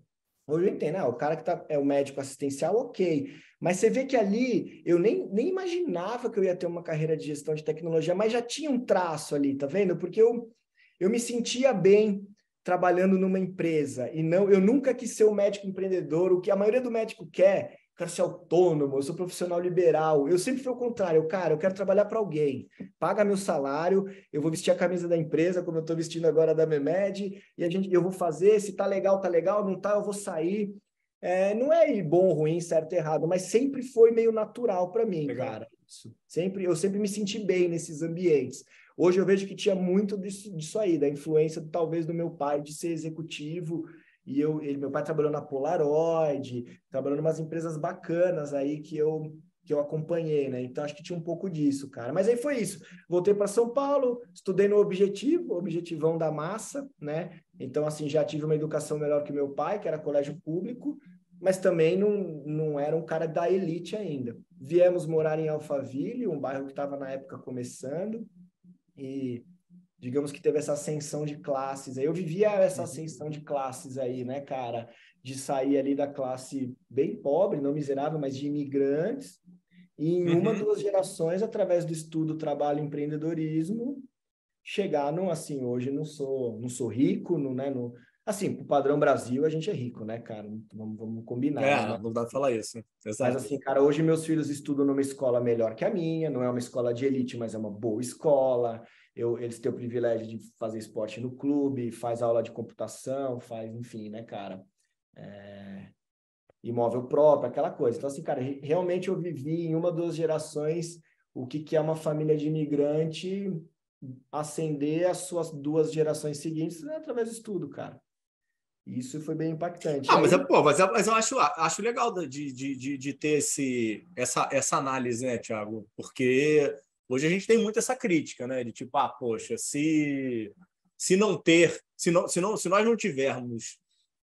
hoje eu entendo, né? o cara que tá, é o médico assistencial, ok. Mas você vê que ali eu nem, nem imaginava que eu ia ter uma carreira de gestão de tecnologia, mas já tinha um traço ali, tá vendo? Porque eu, eu me sentia bem trabalhando numa empresa e não, eu nunca quis ser um médico empreendedor, o que a maioria do médico quer, quero ser autônomo, eu sou profissional liberal. Eu sempre fui o contrário, eu, cara, eu quero trabalhar para alguém, paga meu salário, eu vou vestir a camisa da empresa, como eu estou vestindo agora da Memed, e a gente, eu vou fazer, se tá legal, tá legal, não tá, eu vou sair. É, não é bom, ruim, certo, errado, mas sempre foi meio natural para mim, legal. cara. Isso. Sempre, eu sempre me senti bem nesses ambientes. Hoje eu vejo que tinha muito disso, disso aí, da influência talvez do meu pai de ser executivo. E eu, ele, meu pai trabalhou na Polaroid, trabalhou em umas empresas bacanas aí que eu que eu acompanhei, né? Então acho que tinha um pouco disso, cara. Mas aí foi isso. Voltei para São Paulo, estudei no Objetivo, Objetivão da Massa, né? Então assim já tive uma educação melhor que meu pai, que era colégio público, mas também não, não era um cara da elite ainda. Viemos morar em Alphaville, um bairro que estava na época começando e digamos que teve essa ascensão de classes. Eu vivia essa uhum. ascensão de classes aí, né, cara? De sair ali da classe bem pobre, não miserável, mas de imigrantes. E em uma, uhum. duas gerações, através do estudo, trabalho, empreendedorismo, chegar no, assim, hoje não sou, não sou rico, no, né, no, assim, pro padrão Brasil, a gente é rico, né, cara? Vamos, vamos combinar. É, né? não dá pra falar isso. Exato. Mas assim, cara, hoje meus filhos estudam numa escola melhor que a minha, não é uma escola de elite, mas é uma boa escola eu, eles têm o privilégio de fazer esporte no clube, faz aula de computação, faz, enfim, né, cara? É, imóvel próprio, aquela coisa. Então, assim, cara, realmente eu vivi em uma das gerações o que, que é uma família de imigrante ascender as suas duas gerações seguintes né, através do estudo, cara. Isso foi bem impactante. Ah, mas, é, pô, mas, é, mas eu acho, acho legal de, de, de, de ter esse, essa, essa análise, né, Tiago? Porque Hoje a gente tem muito essa crítica, né? De tipo, ah, poxa, se, se não ter, se, não, se, não, se nós não tivermos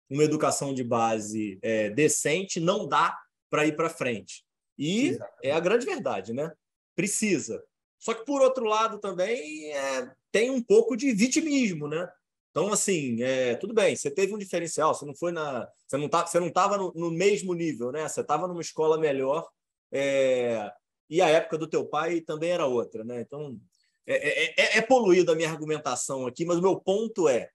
uma educação de base é, decente, não dá para ir para frente. E Exatamente. é a grande verdade, né? Precisa. Só que, por outro lado, também é, tem um pouco de vitimismo, né? Então, assim, é, tudo bem, você teve um diferencial, você não foi na. Você não tá, você não estava no, no, mesmo nível, né? Você estava numa escola melhor. É, e a época do teu pai também era outra, né? Então é, é, é, é poluída a minha argumentação aqui, mas o meu ponto é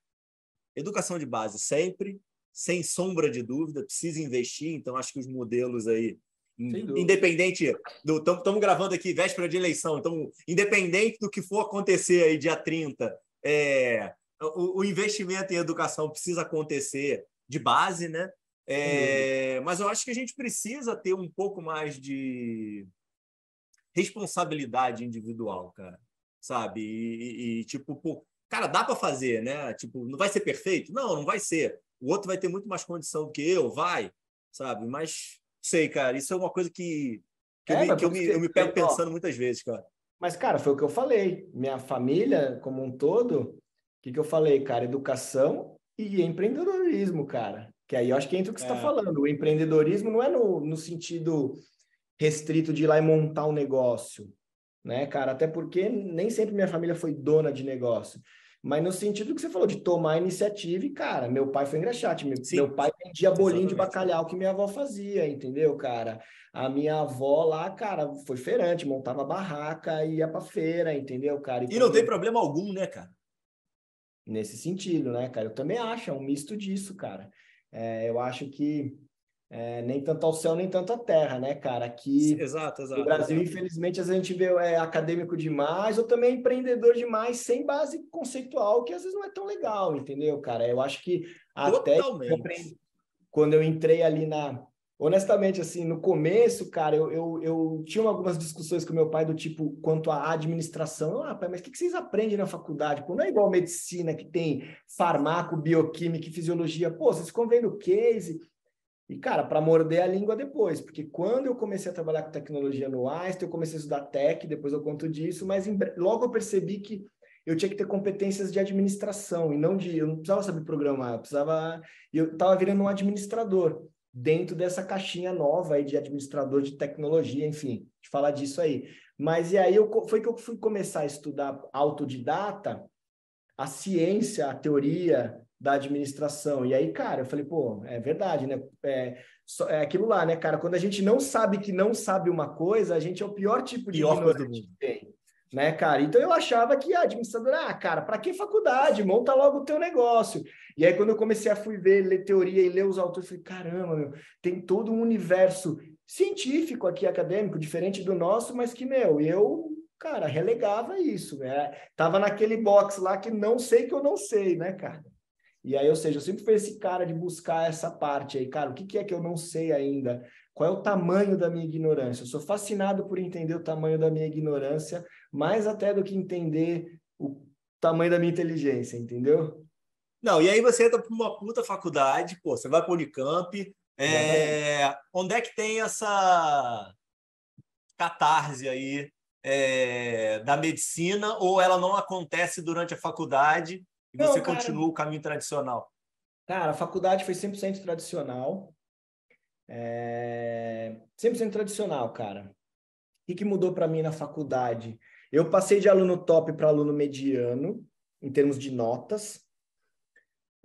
educação de base sempre, sem sombra de dúvida, precisa investir. Então acho que os modelos aí independente do estamos gravando aqui véspera de eleição, então independente do que for acontecer aí dia 30, é, o, o investimento em educação precisa acontecer de base, né? É, mas eu acho que a gente precisa ter um pouco mais de responsabilidade individual, cara. Sabe? E, e, e tipo, pô, cara, dá para fazer, né? Tipo, não vai ser perfeito? Não, não vai ser. O outro vai ter muito mais condição do que eu, vai, sabe? Mas sei, cara, isso é uma coisa que, que, é, eu, me, que eu, me, eu me pego pensando muitas vezes, cara. Mas, cara, foi o que eu falei. Minha família, como um todo, o que, que eu falei, cara? Educação e empreendedorismo, cara. Que aí eu acho que entra o que você está é. falando. O empreendedorismo não é no, no sentido restrito de ir lá e montar um negócio, né, cara? Até porque nem sempre minha família foi dona de negócio. Mas no sentido que você falou, de tomar iniciativa, e, cara, meu pai foi engraxate. Meu, meu pai vendia bolinho de bacalhau que minha avó fazia, entendeu, cara? A minha avó lá, cara, foi feirante, montava barraca, ia pra feira, entendeu, cara? E, e não tem problema algum, né, cara? Nesse sentido, né, cara? Eu também acho, é um misto disso, cara. É, eu acho que é, nem tanto ao céu, nem tanto à terra, né, cara? Aqui exato, exato, no Brasil, exato. infelizmente, às vezes a gente vê é, acadêmico demais ou também empreendedor demais, sem base conceitual, que às vezes não é tão legal, entendeu, cara? Eu acho que até quando eu entrei ali na. Honestamente, assim, no começo, cara, eu, eu, eu tinha algumas discussões com meu pai do tipo, quanto à administração. Ah, pai, mas o que vocês aprendem na faculdade? Pô, não é igual medicina, que tem farmaco, bioquímica e fisiologia. Pô, vocês ficam vendo case e, cara, para morder a língua depois, porque quando eu comecei a trabalhar com tecnologia no Einstein, eu comecei a estudar tech, depois eu conto disso, mas em, logo eu percebi que eu tinha que ter competências de administração e não de. Eu não precisava saber programar, eu precisava. Eu estava virando um administrador dentro dessa caixinha nova aí de administrador de tecnologia, enfim, de falar disso aí. Mas e aí eu, foi que eu fui começar a estudar autodidata, a ciência, a teoria, da administração. E aí, cara, eu falei, pô, é verdade, né? É, é aquilo lá, né, cara? Quando a gente não sabe que não sabe uma coisa, a gente é o pior tipo de pior ignorante que tem. Né, cara? Então eu achava que a administradora, ah, cara, para que faculdade? Monta logo o teu negócio. E aí, quando eu comecei a fui ver, ler teoria e ler os autores, eu falei, caramba, meu, tem todo um universo científico aqui, acadêmico, diferente do nosso, mas que, meu, eu, cara, relegava isso, né? Tava naquele box lá que não sei que eu não sei, né, cara? E aí, ou seja, eu sempre fui esse cara de buscar essa parte aí, cara, o que, que é que eu não sei ainda? Qual é o tamanho da minha ignorância? Eu sou fascinado por entender o tamanho da minha ignorância, mais até do que entender o tamanho da minha inteligência, entendeu? Não, e aí você entra para uma puta faculdade, pô, você vai para o Unicamp, é... onde é que tem essa catarse aí é, da medicina ou ela não acontece durante a faculdade e não, você cara, continua o caminho tradicional? Cara, a faculdade foi 100% tradicional. É... 100% tradicional, cara. O que, que mudou para mim na faculdade? Eu passei de aluno top para aluno mediano, em termos de notas,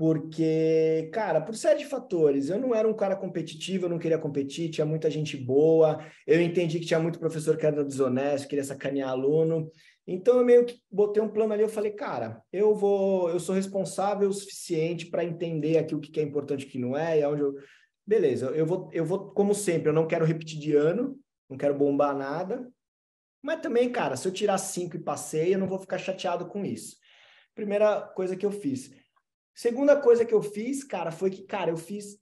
porque, cara, por série de fatores, eu não era um cara competitivo, eu não queria competir, tinha muita gente boa, eu entendi que tinha muito professor que era desonesto, queria sacanear aluno, então eu meio que botei um plano ali, eu falei, cara, eu vou, eu sou responsável o suficiente para entender aqui o que é importante e o que não é, e aonde eu beleza, eu vou, eu vou, como sempre, eu não quero repetir de ano, não quero bombar nada, mas também, cara, se eu tirar cinco e passei, eu não vou ficar chateado com isso. Primeira coisa que eu fiz. Segunda coisa que eu fiz, cara, foi que, cara, eu fiz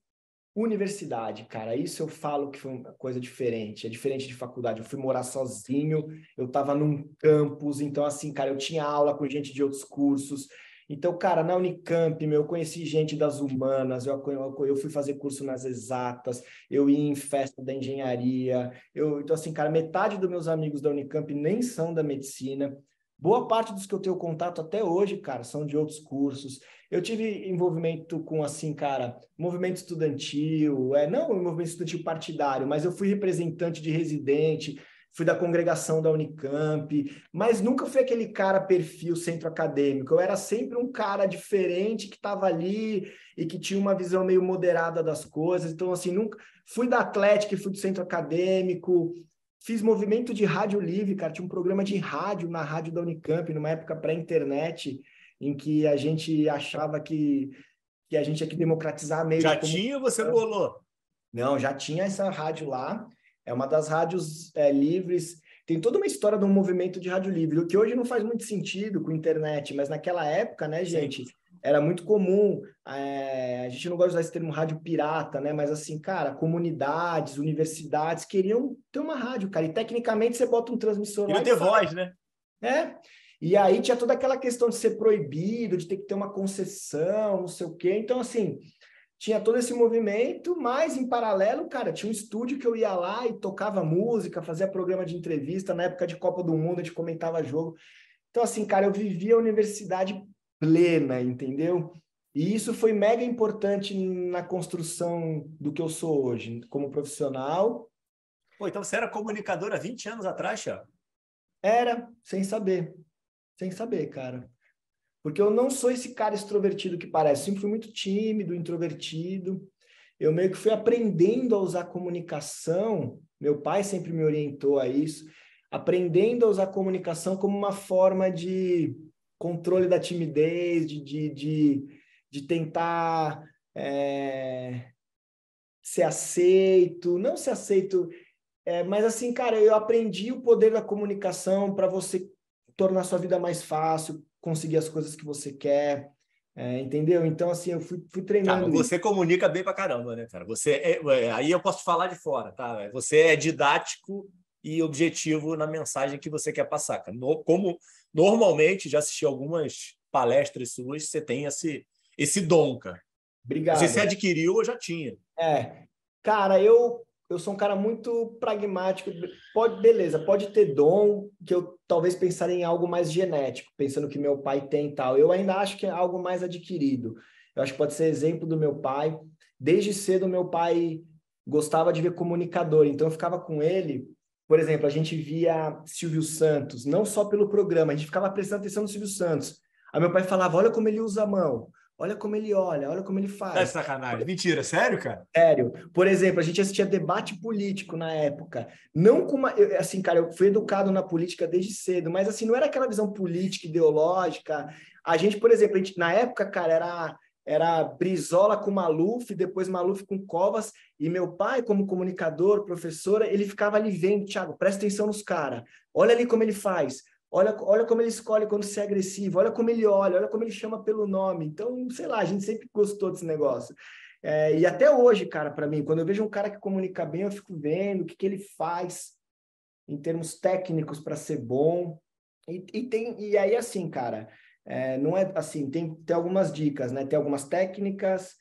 universidade, cara. Isso eu falo que foi uma coisa diferente. É diferente de faculdade. Eu fui morar sozinho, eu tava num campus, então, assim, cara, eu tinha aula com gente de outros cursos. Então, cara, na Unicamp, meu, eu conheci gente das humanas, eu, eu, eu fui fazer curso nas exatas, eu ia em festa da engenharia. Eu, então, assim, cara, metade dos meus amigos da Unicamp nem são da medicina. Boa parte dos que eu tenho contato até hoje, cara, são de outros cursos. Eu tive envolvimento com, assim, cara, movimento estudantil, é, não movimento estudantil partidário, mas eu fui representante de residente, fui da congregação da Unicamp, mas nunca fui aquele cara perfil centro acadêmico. Eu era sempre um cara diferente que estava ali e que tinha uma visão meio moderada das coisas. Então, assim, nunca fui da Atlética fui do centro acadêmico. Fiz movimento de rádio livre, cara. Tinha um programa de rádio na rádio da Unicamp, numa época pré-internet, em que a gente achava que, que a gente tinha que democratizar meio. Já como... tinha ou você bolou? Não, já tinha essa rádio lá. É uma das rádios é, livres. Tem toda uma história de um movimento de rádio livre, o que hoje não faz muito sentido com internet, mas naquela época, né, gente, Sim. Era muito comum. É, a gente não gosta de usar esse termo rádio pirata, né? Mas assim, cara, comunidades, universidades queriam ter uma rádio, cara. E tecnicamente você bota um transmissor Queria lá. ter voz, né? É. E aí tinha toda aquela questão de ser proibido, de ter que ter uma concessão, não sei o quê. Então, assim, tinha todo esse movimento, mas em paralelo, cara, tinha um estúdio que eu ia lá e tocava música, fazia programa de entrevista, na época de Copa do Mundo a gente comentava jogo. Então, assim, cara, eu vivia a universidade plena, entendeu? E isso foi mega importante na construção do que eu sou hoje, como profissional. Pô, então você era comunicador há 20 anos atrás, Thiago? Era, sem saber. Sem saber, cara. Porque eu não sou esse cara extrovertido que parece. Sempre fui muito tímido, introvertido. Eu meio que fui aprendendo a usar comunicação. Meu pai sempre me orientou a isso. Aprendendo a usar comunicação como uma forma de controle da timidez, de, de, de, de tentar é, ser aceito. Não ser aceito, é, mas assim, cara, eu aprendi o poder da comunicação para você tornar sua vida mais fácil, conseguir as coisas que você quer. É, entendeu? Então, assim, eu fui, fui treinando. Cara, você comunica bem pra caramba, né, cara? Você é, é, aí eu posso falar de fora, tá? Você é didático e objetivo na mensagem que você quer passar. Cara. No, como normalmente já assisti algumas palestras suas, você tem esse, esse dom, cara. Obrigado. Sei se você adquiriu ou já tinha. É. Cara, eu eu sou um cara muito pragmático. Pode, beleza, pode ter dom, que eu talvez pensaria em algo mais genético, pensando que meu pai tem e tal. Eu ainda acho que é algo mais adquirido. Eu acho que pode ser exemplo do meu pai. Desde cedo, meu pai gostava de ver comunicador, então eu ficava com ele. Por exemplo, a gente via Silvio Santos, não só pelo programa, a gente ficava prestando atenção no Silvio Santos. Aí meu pai falava: olha como ele usa a mão. Olha como ele olha, olha como ele faz. É sacanagem. Mentira, sério, cara? Sério. Por exemplo, a gente assistia debate político na época. Não com uma. Assim, cara, eu fui educado na política desde cedo, mas assim, não era aquela visão política, ideológica. A gente, por exemplo, gente, na época, cara, era. Era Brizola com Maluf, depois Maluf com Covas, e meu pai, como comunicador, professora, ele ficava ali vendo, Thiago, presta atenção nos caras, olha ali como ele faz, Olha, olha como ele escolhe quando ser agressivo, olha como ele olha, olha como ele chama pelo nome. Então, sei lá, a gente sempre gostou desse negócio. É, e até hoje, cara, para mim, quando eu vejo um cara que comunica bem, eu fico vendo o que, que ele faz em termos técnicos para ser bom. E, e, tem, e aí, assim, cara, é, não é assim, tem, tem algumas dicas, né? Tem algumas técnicas,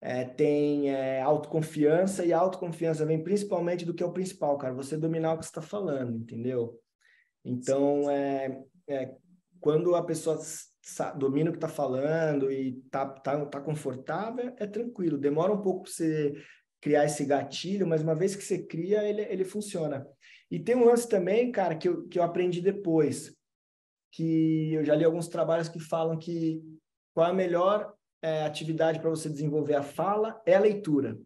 é, tem é, autoconfiança, e a autoconfiança vem principalmente do que é o principal, cara, você dominar o que você está falando, entendeu? Então, é, é, quando a pessoa domina o que está falando e tá, tá, tá confortável, é tranquilo. Demora um pouco para você criar esse gatilho, mas uma vez que você cria, ele, ele funciona. E tem um lance também, cara, que eu, que eu aprendi depois, que eu já li alguns trabalhos que falam que qual a melhor é, atividade para você desenvolver a fala é a leitura.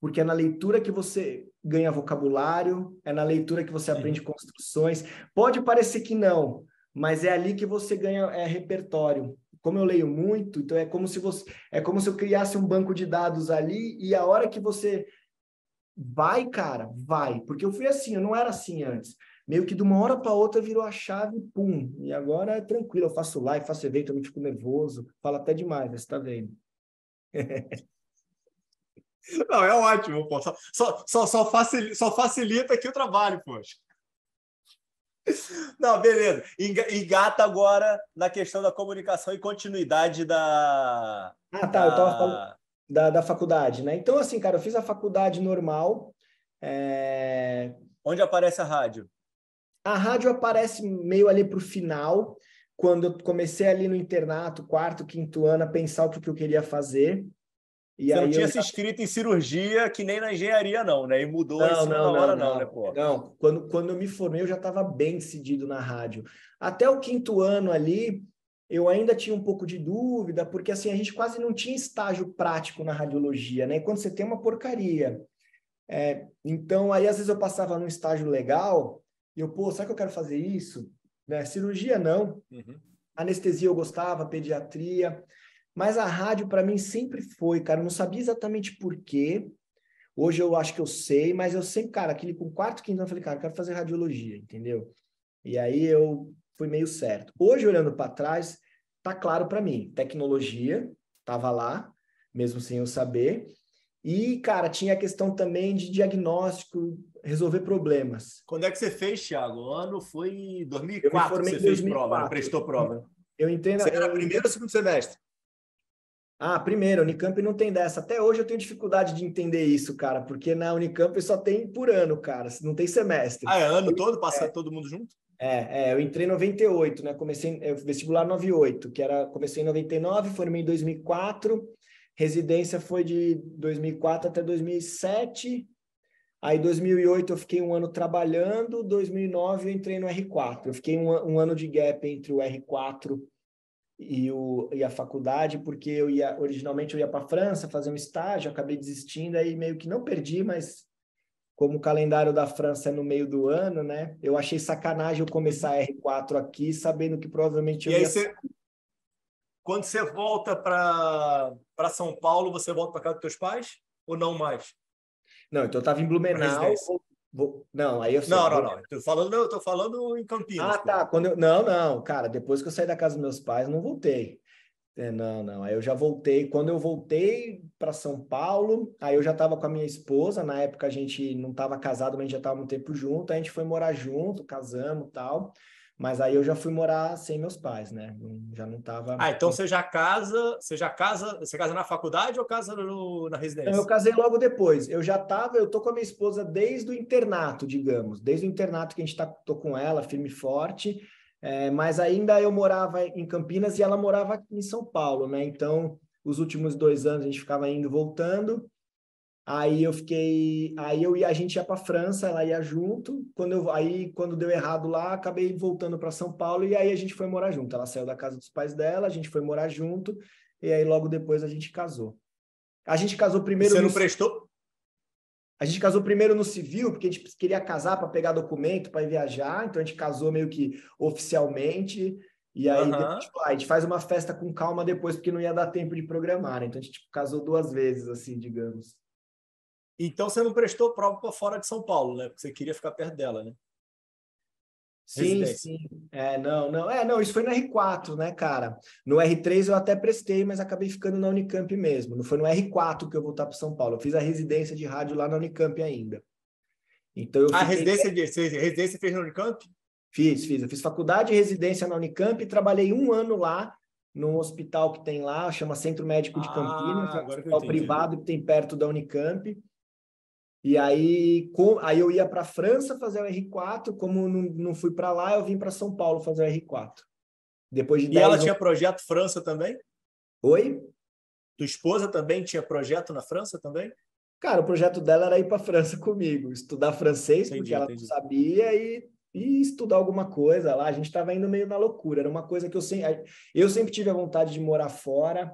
Porque é na leitura que você ganha vocabulário, é na leitura que você Sim. aprende construções. Pode parecer que não, mas é ali que você ganha é, repertório. Como eu leio muito, então é como se você é como se eu criasse um banco de dados ali e a hora que você vai, cara, vai, porque eu fui assim, eu não era assim antes. Meio que de uma hora para outra virou a chave, pum. E agora é tranquilo, eu faço live, faço evento, eu não fico nervoso, falo até demais, você tá vendo. Não, é ótimo, pô. Só, só, só, facilita, só facilita aqui o trabalho, poxa. Não, beleza. Engata agora na questão da comunicação e continuidade da. Ah, tá. Da... Eu tava falando da, da faculdade, né? Então, assim, cara, eu fiz a faculdade normal. É... Onde aparece a rádio? A rádio aparece meio ali para o final, quando eu comecei ali no internato, quarto, quinto ano, a pensar o que eu queria fazer. E Você não tinha se inscrito em cirurgia que nem na engenharia, não, né? E mudou não, não, na hora, não, não, né, pô? Não, quando, quando eu me formei, eu já estava bem decidido na rádio. Até o quinto ano ali, eu ainda tinha um pouco de dúvida, porque assim, a gente quase não tinha estágio prático na radiologia, né? E quando você tem uma porcaria. É, então, aí às vezes eu passava num estágio legal, e eu, pô, será que eu quero fazer isso? Né? Cirurgia, não. Uhum. Anestesia eu gostava, pediatria. Mas a rádio, para mim, sempre foi, cara. Eu não sabia exatamente por quê. Hoje eu acho que eu sei, mas eu sempre, cara, aquele com quarto, quinto, eu falei, cara, eu quero fazer radiologia, entendeu? E aí eu fui meio certo. Hoje, olhando para trás, tá claro para mim. Tecnologia, tava lá, mesmo sem eu saber. E, cara, tinha a questão também de diagnóstico, resolver problemas. Quando é que você fez, Thiago? O ano foi 2004 eu me que você fez 2004. prova, né? prestou prova. Eu entendo. Você era primeiro ou segundo semestre? Ah, primeiro, a Unicamp não tem dessa. Até hoje eu tenho dificuldade de entender isso, cara, porque na Unicamp só tem por ano, cara, não tem semestre. Ah, é ano todo? Passa é, todo mundo junto? É, é, eu entrei em 98, né? Comecei eu, vestibular 98, que era comecei em 99, formei em 2004, residência foi de 2004 até 2007. Aí 2008 eu fiquei um ano trabalhando, 2009 eu entrei no R4. Eu fiquei um, um ano de gap entre o R4 e, o, e a faculdade, porque eu ia originalmente eu ia para a França fazer um estágio, acabei desistindo, aí meio que não perdi, mas como o calendário da França é no meio do ano, né? Eu achei sacanagem eu começar R4 aqui, sabendo que provavelmente eu e ia... aí você, quando você volta para São Paulo, você volta para casa dos teus pais ou não mais? Não, então eu estava em Blumenau, Vou... Não, aí eu sei. Não, não, não. Tô falando, eu tô falando em Campinas. Ah, tá. Quando eu... Não, não, cara, depois que eu saí da casa dos meus pais, não voltei. É, não, não. Aí eu já voltei. Quando eu voltei para São Paulo, aí eu já estava com a minha esposa. Na época a gente não estava casado, mas a gente já estava muito tempo junto. A gente foi morar junto, casamos tal. Mas aí eu já fui morar sem meus pais, né? Já não estava. Ah, então você já casa, você já casa, você casa na faculdade ou casa no, na residência? eu casei logo depois. Eu já estava, eu tô com a minha esposa desde o internato, digamos, desde o internato que a gente tá, tô com ela, firme e forte. É, mas ainda eu morava em Campinas e ela morava aqui em São Paulo, né? Então, os últimos dois anos a gente ficava indo voltando. Aí eu fiquei, aí eu ia, a gente ia para França, ela ia junto. Quando eu, aí quando deu errado lá, acabei voltando para São Paulo e aí a gente foi morar junto. Ela saiu da casa dos pais dela, a gente foi morar junto e aí logo depois a gente casou. A gente casou primeiro. Você não no... prestou? A gente casou primeiro no civil, porque a gente queria casar para pegar documento, para viajar. Então a gente casou meio que oficialmente. E aí uhum. tipo, a gente faz uma festa com calma depois, porque não ia dar tempo de programar. Né? Então a gente tipo, casou duas vezes, assim, digamos. Então você não prestou prova para fora de São Paulo, né? Porque você queria ficar perto dela, né? Sim, sim. É, não, não. É, não, isso foi no R4, né, cara? No R3 eu até prestei, mas acabei ficando na Unicamp mesmo. Não foi no R4 que eu voltar para São Paulo. Eu fiz a residência de rádio lá na Unicamp ainda. Então eu A fiquei... residência de residência fez na Unicamp? Fiz, fiz. Eu fiz faculdade e residência na Unicamp e trabalhei um ano lá num hospital que tem lá, chama Centro Médico de Campinas, ah, é um hospital privado que tem perto da Unicamp. E aí, com, aí eu ia para a França fazer o R4, como não, não fui para lá, eu vim para São Paulo fazer o R4. Depois de e ela tinha projeto França também? Oi? Tua esposa também tinha projeto na França também? Cara, o projeto dela era ir para a França comigo, estudar francês, entendi, porque ela entendi. não sabia, e, e estudar alguma coisa lá. A gente estava indo meio na loucura. Era uma coisa que eu sempre, eu sempre tive a vontade de morar fora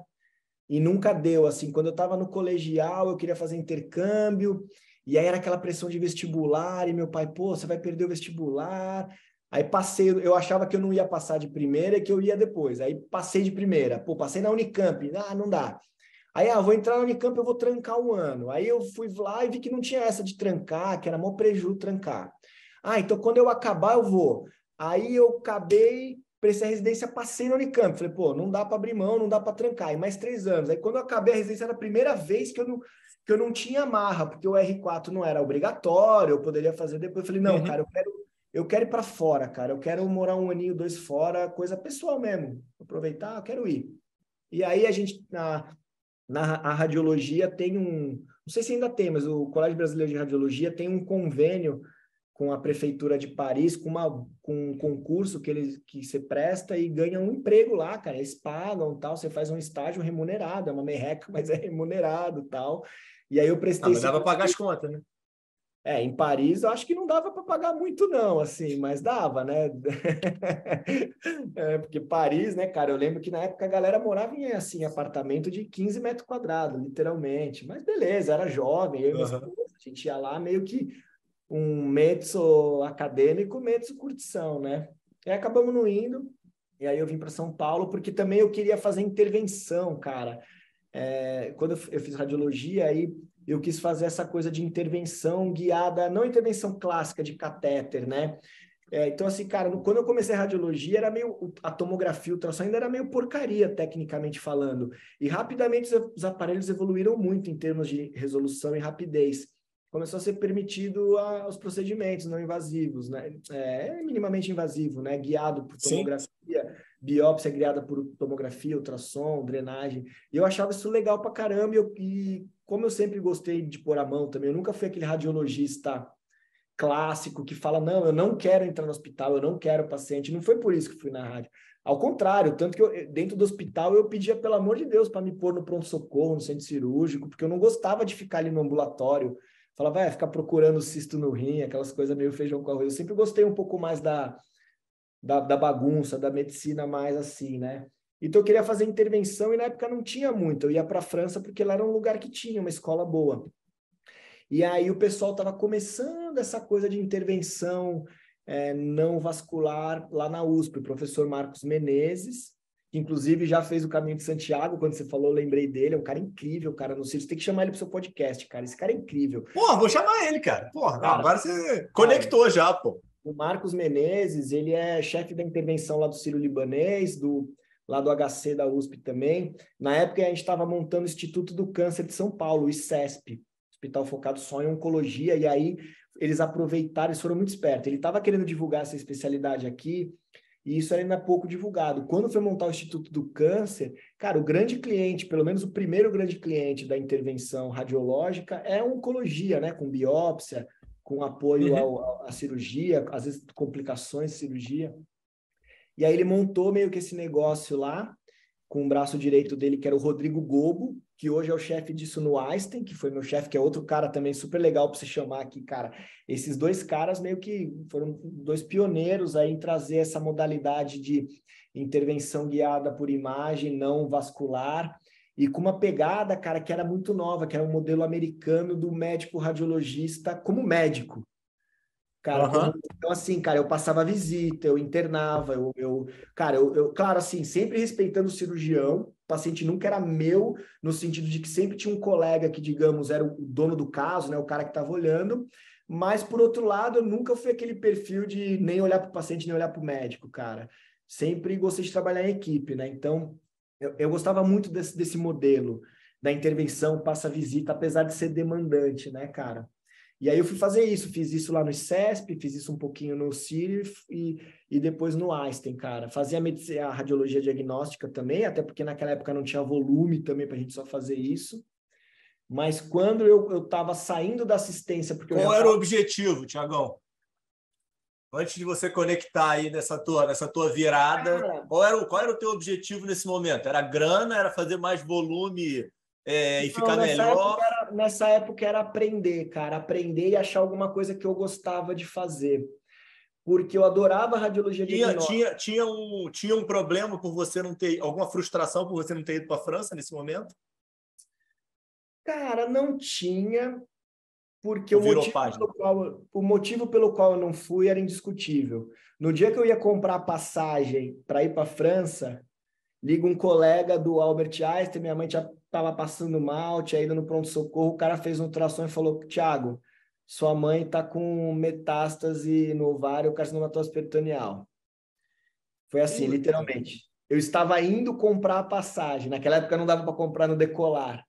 e nunca deu. Assim, quando eu estava no colegial, eu queria fazer intercâmbio, e aí era aquela pressão de vestibular, e meu pai, pô, você vai perder o vestibular. Aí passei, eu achava que eu não ia passar de primeira e que eu ia depois. Aí passei de primeira. Pô, passei na Unicamp. Ah, não dá. Aí, ah, vou entrar na Unicamp, eu vou trancar um ano. Aí eu fui lá e vi que não tinha essa de trancar, que era mó prejuízo trancar. Ah, então quando eu acabar, eu vou. Aí eu acabei, prestei a residência, passei na Unicamp. Falei, pô, não dá para abrir mão, não dá para trancar. E mais três anos. Aí quando eu acabei a residência, era a primeira vez que eu não, que eu não tinha marra, porque o R4 não era obrigatório, eu poderia fazer depois. Eu falei, não, uhum. cara, eu quero eu quero ir para fora, cara. Eu quero morar um aninho, dois fora, coisa pessoal mesmo. Aproveitar, eu quero ir. E aí a gente, na, na a radiologia, tem um. Não sei se ainda tem, mas o Colégio Brasileiro de Radiologia tem um convênio com a Prefeitura de Paris, com, uma, com um concurso que, eles, que você presta e ganha um emprego lá, cara. Eles pagam tal, você faz um estágio remunerado, é uma merreca, mas é remunerado tal. E aí eu prestei. Ah, mas dá para pagar as contas, né? É, em Paris eu acho que não dava para pagar muito não, assim, mas dava, né? é, porque Paris, né, cara, eu lembro que na época a galera morava em, assim, apartamento de 15 metros quadrados, literalmente. Mas beleza, era jovem, eu e uhum. esposa, a gente ia lá meio que um mezzo acadêmico, mezzo curtição, né? E acabamos não indo, e aí eu vim para São Paulo, porque também eu queria fazer intervenção, cara. É, quando eu fiz radiologia, aí eu quis fazer essa coisa de intervenção guiada, não intervenção clássica de catéter, né? É, então, assim, cara, quando eu comecei a radiologia, era meio. A tomografia, o ultrassom ainda era meio porcaria, tecnicamente falando. E rapidamente os, os aparelhos evoluíram muito em termos de resolução e rapidez. Começou a ser permitido a, os procedimentos não invasivos, né? É minimamente invasivo, né? Guiado por tomografia, Sim. Biópsia guiada por tomografia, ultrassom, drenagem. E eu achava isso legal pra caramba. E, eu, e como eu sempre gostei de pôr a mão também, eu nunca fui aquele radiologista clássico que fala: não, eu não quero entrar no hospital, eu não quero paciente. Não foi por isso que fui na rádio. Ao contrário, tanto que eu, dentro do hospital eu pedia, pelo amor de Deus, para me pôr no pronto-socorro, no centro cirúrgico, porque eu não gostava de ficar ali no ambulatório. Falava, vai ficar procurando cisto no rim, aquelas coisas meio feijão com arroz. Eu sempre gostei um pouco mais da, da, da bagunça, da medicina mais assim, né? Então eu queria fazer intervenção e na época não tinha muito. Eu ia para a França porque lá era um lugar que tinha uma escola boa. E aí o pessoal estava começando essa coisa de intervenção é, não vascular lá na USP. O professor Marcos Menezes, que inclusive já fez o caminho de Santiago, quando você falou, eu lembrei dele. É um cara incrível, cara no Ciro. Você tem que chamar ele para o seu podcast, cara. Esse cara é incrível. Porra, vou chamar ele, cara. Porra, cara, agora você conectou cara, já, pô. O Marcos Menezes, ele é chefe da intervenção lá do Ciro Libanês, do lá do HC da USP também. Na época a gente estava montando o Instituto do Câncer de São Paulo, o ICESP, hospital focado só em oncologia, e aí eles aproveitaram, eles foram muito espertos. Ele estava querendo divulgar essa especialidade aqui, e isso era ainda pouco divulgado. Quando foi montar o Instituto do Câncer, cara, o grande cliente, pelo menos o primeiro grande cliente da intervenção radiológica é a oncologia, né? Com biópsia, com apoio uhum. ao, à cirurgia, às vezes complicações de cirurgia. E aí ele montou meio que esse negócio lá, com o braço direito dele, que era o Rodrigo Gobo, que hoje é o chefe disso no Einstein, que foi meu chefe, que é outro cara também super legal para você chamar aqui, cara. Esses dois caras meio que foram dois pioneiros aí em trazer essa modalidade de intervenção guiada por imagem não vascular e com uma pegada, cara, que era muito nova, que era um modelo americano do médico radiologista como médico. Cara, uhum. então assim, cara, eu passava visita, eu internava, eu, eu cara, eu, eu, claro, assim, sempre respeitando o cirurgião, o paciente nunca era meu, no sentido de que sempre tinha um colega que, digamos, era o dono do caso, né, o cara que estava olhando, mas, por outro lado, eu nunca fui aquele perfil de nem olhar para o paciente, nem olhar para o médico, cara. Sempre gostei de trabalhar em equipe, né? Então, eu, eu gostava muito desse, desse modelo da intervenção, passa-visita, apesar de ser demandante, né, cara? E aí eu fui fazer isso, fiz isso lá no ICESP, fiz isso um pouquinho no Sírio e, e depois no Einstein, cara. Fazia a, a radiologia diagnóstica também, até porque naquela época não tinha volume também para a gente só fazer isso. Mas quando eu estava saindo da assistência... Porque Qual era tava... o objetivo, Tiagão? Antes de você conectar aí nessa tua, nessa tua virada, qual, era, qual era o teu objetivo nesse momento? Era grana? Era fazer mais volume é, e Não, ficar nessa melhor? Época era, nessa época era aprender, cara. Aprender e achar alguma coisa que eu gostava de fazer. Porque eu adorava radiologia tinha, tinha, tinha, um, tinha um problema por você não ter... Alguma frustração por você não ter ido para a França nesse momento? Cara, não tinha, porque o motivo, pelo qual, o motivo pelo qual eu não fui era indiscutível. No dia que eu ia comprar passagem para ir para a França, liga um colega do Albert Einstein, minha mãe já estava passando mal, tinha ido no pronto-socorro, o cara fez um ultrassom e falou, Tiago, sua mãe está com metástase no ovário carcinomatosa peritoneal. Foi assim, literalmente. Eu estava indo comprar a passagem. Naquela época não dava para comprar no Decolar.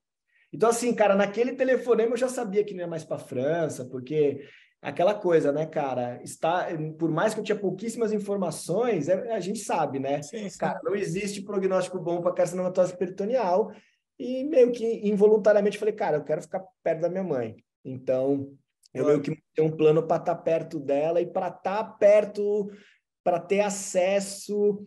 Então, assim, cara, naquele telefonema eu já sabia que não ia mais para França, porque aquela coisa, né, cara, está, por mais que eu tinha pouquíssimas informações, é, a gente sabe, né? Sim, sim. Cara, não existe prognóstico bom para carcinomatose peritoneal e meio que involuntariamente falei, cara, eu quero ficar perto da minha mãe. Então, eu meio que tenho um plano para estar tá perto dela e para estar tá perto, para ter acesso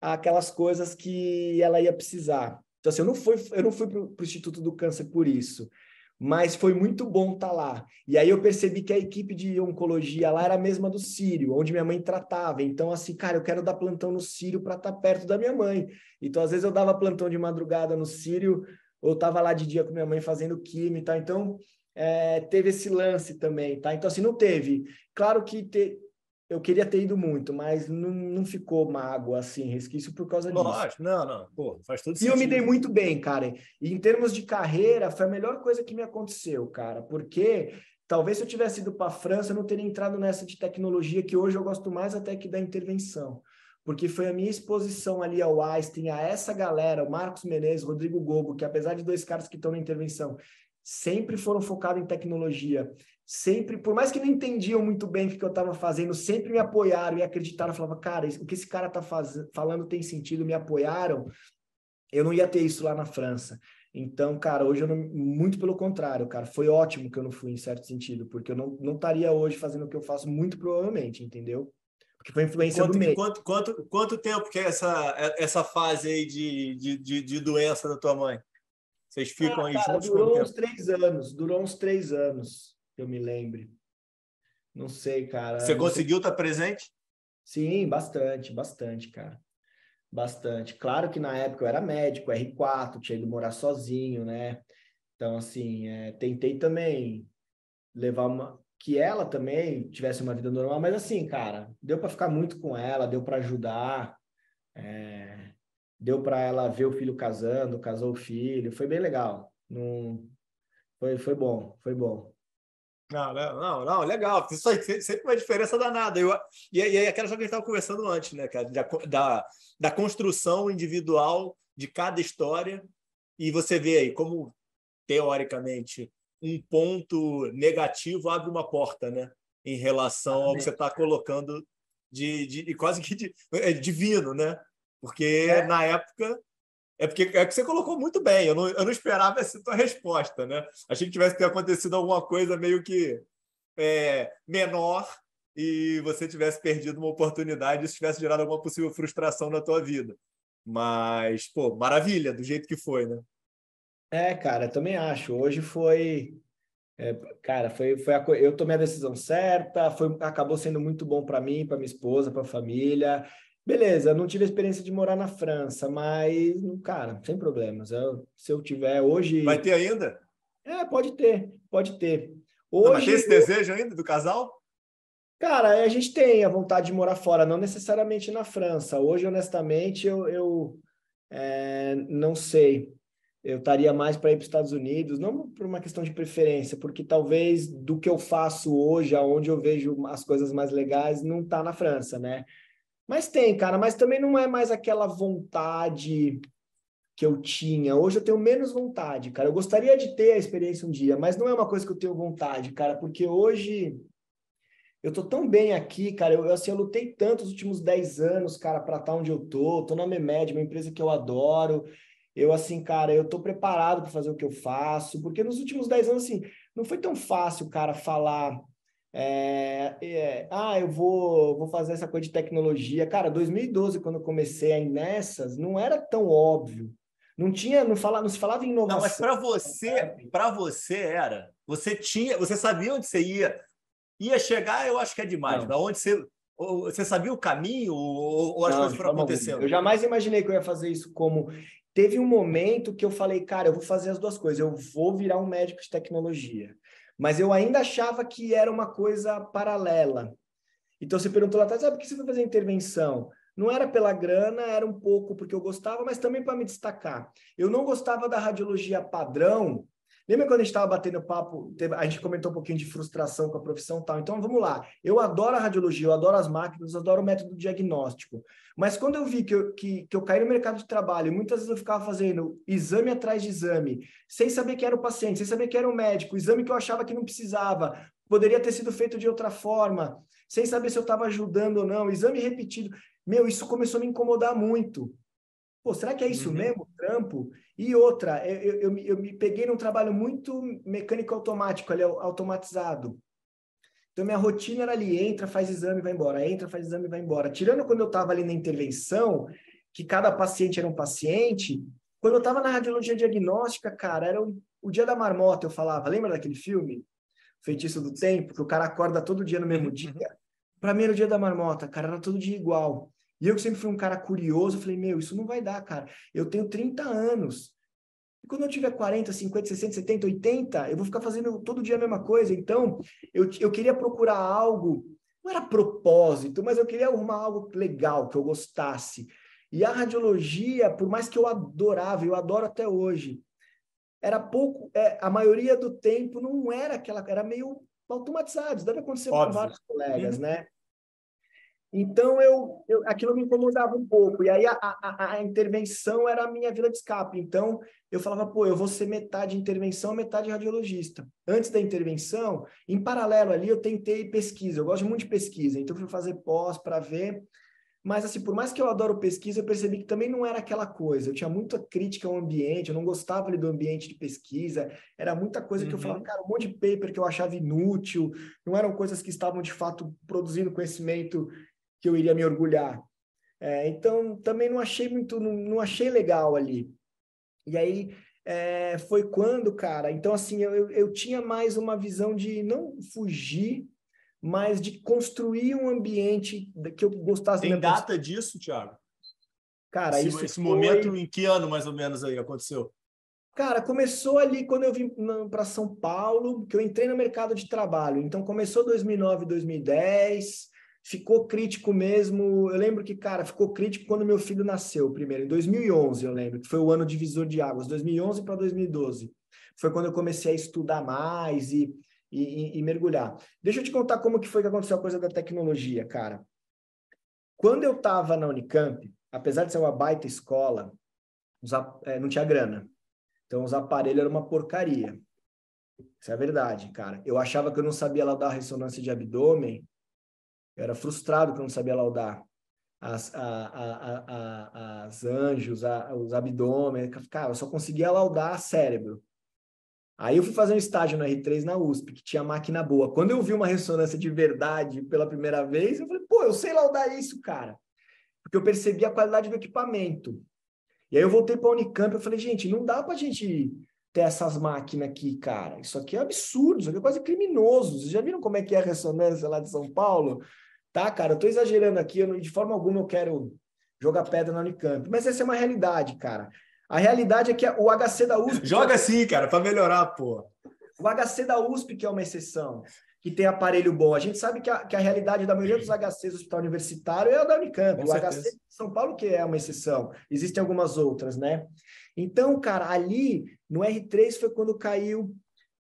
àquelas coisas que ela ia precisar. Então, assim, eu não fui, eu não fui para o Instituto do Câncer por isso, mas foi muito bom estar tá lá. E aí eu percebi que a equipe de oncologia lá era a mesma do Sírio, onde minha mãe tratava. Então, assim, cara, eu quero dar plantão no Sírio para estar tá perto da minha mãe. Então, às vezes eu dava plantão de madrugada no Sírio, ou estava lá de dia com minha mãe fazendo química e tal. Então, é, teve esse lance também, tá? Então, assim, não teve. Claro que te, eu queria ter ido muito, mas não, não ficou mágoa, assim, resquício por causa disso. Lógico, não, não, pô, faz todo sentido. E eu me dei muito bem, cara. E em termos de carreira, foi a melhor coisa que me aconteceu, cara, porque talvez se eu tivesse ido para a França, eu não teria entrado nessa de tecnologia, que hoje eu gosto mais até que da intervenção. Porque foi a minha exposição ali ao Einstein, a essa galera, o Marcos Menezes, Rodrigo Gogo, que apesar de dois caras que estão na intervenção, sempre foram focados em tecnologia sempre, por mais que não entendiam muito bem o que eu estava fazendo, sempre me apoiaram e acreditaram. Falava, cara, o que esse cara está falando tem sentido, me apoiaram. Eu não ia ter isso lá na França. Então, cara, hoje eu não, muito pelo contrário, cara, foi ótimo que eu não fui em certo sentido, porque eu não, não estaria hoje fazendo o que eu faço, muito provavelmente, entendeu? Porque foi influência quanto, do meio. Quanto, quanto, quanto tempo que é essa, essa fase aí de, de, de, de doença da tua mãe? Vocês ficam ah, aí cara, juntos? Durou uns três anos, durou uns três anos eu me lembre. Não sei, cara. Você conseguiu estar tá presente? Sim, bastante, bastante, cara. Bastante. Claro que na época eu era médico, R4, tinha ido morar sozinho, né? Então, assim, é, tentei também levar uma. Que ela também tivesse uma vida normal, mas assim, cara, deu para ficar muito com ela, deu para ajudar, é, deu para ela ver o filho casando, casou o filho, foi bem legal. Não, foi, foi bom, foi bom. Não, não, não, legal. Isso aí sempre uma diferença danada. Eu, e, e aí, aquela coisa que a gente estava conversando antes, né, cara? Da, da, da, construção individual de cada história. E você vê aí como, teoricamente, um ponto negativo abre uma porta, né? Em relação ao que você está colocando de, de, quase que de, é divino, né? Porque é. na época é porque é que você colocou muito bem. Eu não, eu não esperava essa tua resposta, né? Achei que tivesse ter acontecido alguma coisa meio que é, menor e você tivesse perdido uma oportunidade, isso tivesse gerado alguma possível frustração na tua vida. Mas, pô, maravilha, do jeito que foi, né? É, cara, também acho. Hoje foi. É, cara, foi, foi a, eu tomei a decisão certa, foi, acabou sendo muito bom para mim, para minha esposa, para a família. Beleza, não tive a experiência de morar na França, mas, cara, sem problemas. Eu, se eu tiver hoje. Vai ter ainda? É, pode ter, pode ter. Hoje, não, mas tem esse desejo ainda do casal? Cara, a gente tem a vontade de morar fora, não necessariamente na França. Hoje, honestamente, eu, eu é, não sei. Eu estaria mais para ir para os Estados Unidos, não por uma questão de preferência, porque talvez do que eu faço hoje, aonde eu vejo as coisas mais legais, não está na França, né? Mas tem, cara, mas também não é mais aquela vontade que eu tinha. Hoje eu tenho menos vontade, cara. Eu gostaria de ter a experiência um dia, mas não é uma coisa que eu tenho vontade, cara, porque hoje eu tô tão bem aqui, cara. Eu, assim, eu lutei tanto os últimos 10 anos, cara, para estar tá onde eu tô. Tô na Memed, uma empresa que eu adoro. Eu, assim, cara, eu tô preparado para fazer o que eu faço, porque nos últimos 10 anos, assim, não foi tão fácil, cara, falar. É, é, ah, eu vou, vou fazer essa coisa de tecnologia. Cara, 2012, quando eu comecei a ir nessas, não era tão óbvio. Não tinha, não, fala, não se falava em inovação. Não, mas para você, para você era. Você tinha, você sabia onde você ia. Ia chegar, eu acho que é demais. Da onde você você sabia o caminho ou, ou as não, coisas foram acontecendo? Eu jamais imaginei que eu ia fazer isso como teve um momento que eu falei, cara, eu vou fazer as duas coisas, eu vou virar um médico de tecnologia. Mas eu ainda achava que era uma coisa paralela. Então você perguntou lá atrás, ah, por que você foi fazer intervenção? Não era pela grana, era um pouco porque eu gostava, mas também para me destacar. Eu não gostava da radiologia padrão. Lembra quando a gente estava batendo papo, a gente comentou um pouquinho de frustração com a profissão e tal. Então vamos lá. Eu adoro a radiologia, eu adoro as máquinas, eu adoro o método diagnóstico. Mas quando eu vi que eu, que, que eu caí no mercado de trabalho, muitas vezes eu ficava fazendo exame atrás de exame, sem saber que era o paciente, sem saber que era o médico, exame que eu achava que não precisava, poderia ter sido feito de outra forma, sem saber se eu estava ajudando ou não, exame repetido. Meu, isso começou a me incomodar muito. Pô, será que é isso uhum. mesmo, trampo? E outra, eu, eu, eu, me peguei num trabalho muito mecânico automático, ali, automatizado. Então, minha rotina era ali, entra, faz exame, vai embora, entra, faz exame, vai embora. Tirando quando eu estava ali na intervenção, que cada paciente era um paciente, quando eu estava na radiologia diagnóstica, cara, era o, o dia da marmota, eu falava, lembra daquele filme? Feitiço do Tempo, que o cara acorda todo dia no mesmo uhum. dia? Para mim era o dia da marmota, cara, era todo dia igual. E eu que sempre fui um cara curioso, falei, meu, isso não vai dar, cara. Eu tenho 30 anos. E quando eu tiver 40, 50, 60, 70, 80, eu vou ficar fazendo todo dia a mesma coisa. Então, eu, eu queria procurar algo, não era propósito, mas eu queria arrumar algo legal, que eu gostasse. E a radiologia, por mais que eu adorava, eu adoro até hoje, era pouco, é, a maioria do tempo não era aquela, era meio automatizados, deve acontecer Óbvio. com vários colegas, uhum. né? Então, eu, eu, aquilo me incomodava um pouco. E aí, a, a, a, intervenção era a minha vila de escape. Então, eu falava, pô, eu vou ser metade intervenção, metade radiologista. Antes da intervenção, em paralelo ali, eu tentei pesquisa. Eu gosto muito de pesquisa. Então, fui fazer pós para ver. Mas, assim, por mais que eu adoro pesquisa, eu percebi que também não era aquela coisa. Eu tinha muita crítica ao ambiente, eu não gostava ali do ambiente de pesquisa. Era muita coisa uhum. que eu falava, uhum. cara, um monte de paper que eu achava inútil. Não eram coisas que estavam, de fato, produzindo conhecimento que eu iria me orgulhar. É, então, também não achei muito, não, não achei legal ali. E aí, é, foi quando, cara, então, assim, eu, eu tinha mais uma visão de não fugir mas de construir um ambiente que eu gostasse. Tem data disso, Thiago? Cara, esse, isso esse foi... momento em que ano mais ou menos aí aconteceu? Cara, começou ali quando eu vim para São Paulo, que eu entrei no mercado de trabalho. Então começou 2009, 2010, ficou crítico mesmo. Eu lembro que, cara, ficou crítico quando meu filho nasceu primeiro, em 2011, eu lembro, que foi o ano divisor de águas, 2011 para 2012. Foi quando eu comecei a estudar mais e e, e, mergulhar. Deixa eu te contar como que foi que aconteceu a coisa da tecnologia, cara. Quando eu estava na Unicamp, apesar de ser uma baita escola, é, não tinha grana. Então, os aparelhos eram uma porcaria. Isso é verdade, cara. Eu achava que eu não sabia laudar a ressonância de abdômen. Eu era frustrado que eu não sabia laudar as, a, a, a, as anjos, os abdômen. Cara, eu só conseguia laudar cérebro. Aí eu fui fazer um estágio no R3 na USP, que tinha máquina boa. Quando eu vi uma ressonância de verdade pela primeira vez, eu falei, pô, eu sei laudar isso, cara. Porque eu percebi a qualidade do equipamento. E aí eu voltei para a Unicamp e falei, gente, não dá para a gente ter essas máquinas aqui, cara. Isso aqui é absurdo, isso aqui é quase criminoso. Vocês já viram como é que é a ressonância lá de São Paulo? Tá, cara, eu tô exagerando aqui, eu, de forma alguma eu quero jogar pedra na Unicamp. Mas essa é uma realidade, cara. A realidade é que o HC da USP. Joga assim, cara, para melhorar, pô. O HC da USP, que é uma exceção, que tem aparelho bom. A gente sabe que a, que a realidade da maioria dos HCs do hospital universitário é a da Unicamp. Com o certeza. HC de São Paulo, que é uma exceção. Existem algumas outras, né? Então, cara, ali no R3 foi quando caiu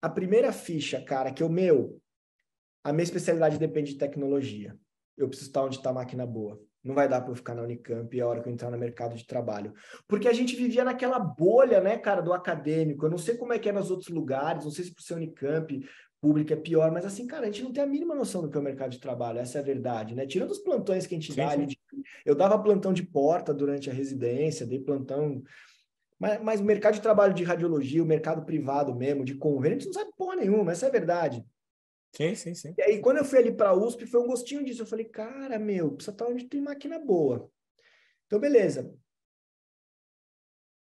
a primeira ficha, cara, que o meu, a minha especialidade depende de tecnologia. Eu preciso estar onde está a máquina boa. não vai dar para eu ficar na Unicamp a hora que eu entrar no mercado de trabalho. Porque a gente vivia naquela bolha, né, cara, do acadêmico. Eu não sei como é que é nos outros lugares, não sei se por ser Unicamp pública é pior, mas assim, cara, a gente não tem a mínima noção do que é o mercado de trabalho, essa é a verdade, né? Tirando os plantões que a gente sim, dá sim. ali, eu dava plantão de porta durante a residência, dei plantão mas, mas o mercado de trabalho de radiologia, o mercado privado mesmo, de convênio, a gente não sabe porra nenhuma, essa é a verdade. Sim, sim, sim. E aí, quando eu fui ali para a USP, foi um gostinho disso. Eu falei, cara, meu, precisa estar onde tem máquina boa. Então, beleza.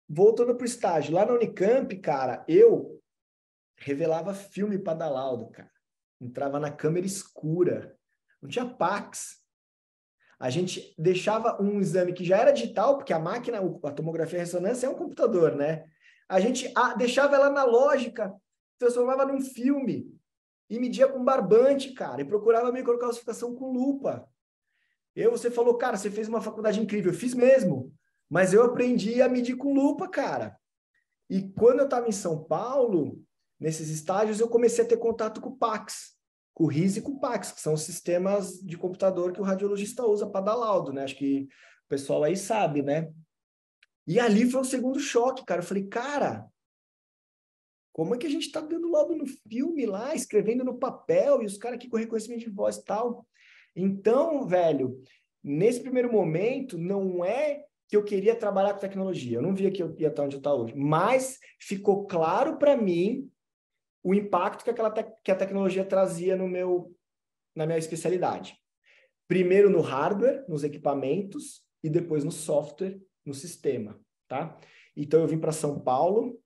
Voltando para o estágio. Lá na Unicamp, cara, eu revelava filme para dar laudo, cara. Entrava na câmera escura. Não tinha Pax. A gente deixava um exame que já era digital, porque a máquina, a tomografia ressonância é um computador, né? A gente deixava ela analógica, transformava num filme e media com barbante, cara, e procurava microcalcificação com lupa. Eu, você falou, cara, você fez uma faculdade incrível. Eu fiz mesmo, mas eu aprendi a medir com lupa, cara. E quando eu estava em São Paulo, nesses estágios, eu comecei a ter contato com o Pax, com o RIS e com o PAX, que são os sistemas de computador que o radiologista usa para dar laudo, né? Acho que o pessoal aí sabe, né? E ali foi o segundo choque, cara. Eu falei, cara, como é que a gente está dando laudo no filme lá, escrevendo no papel, e os caras aqui com reconhecimento de voz e tal? Então, velho, nesse primeiro momento, não é que eu queria trabalhar com tecnologia. Eu não via que eu ia estar onde eu estou hoje. Mas ficou claro para mim o impacto que, aquela que a tecnologia trazia no meu, na minha especialidade. Primeiro no hardware, nos equipamentos, e depois no software, no sistema, tá? Então eu vim para São Paulo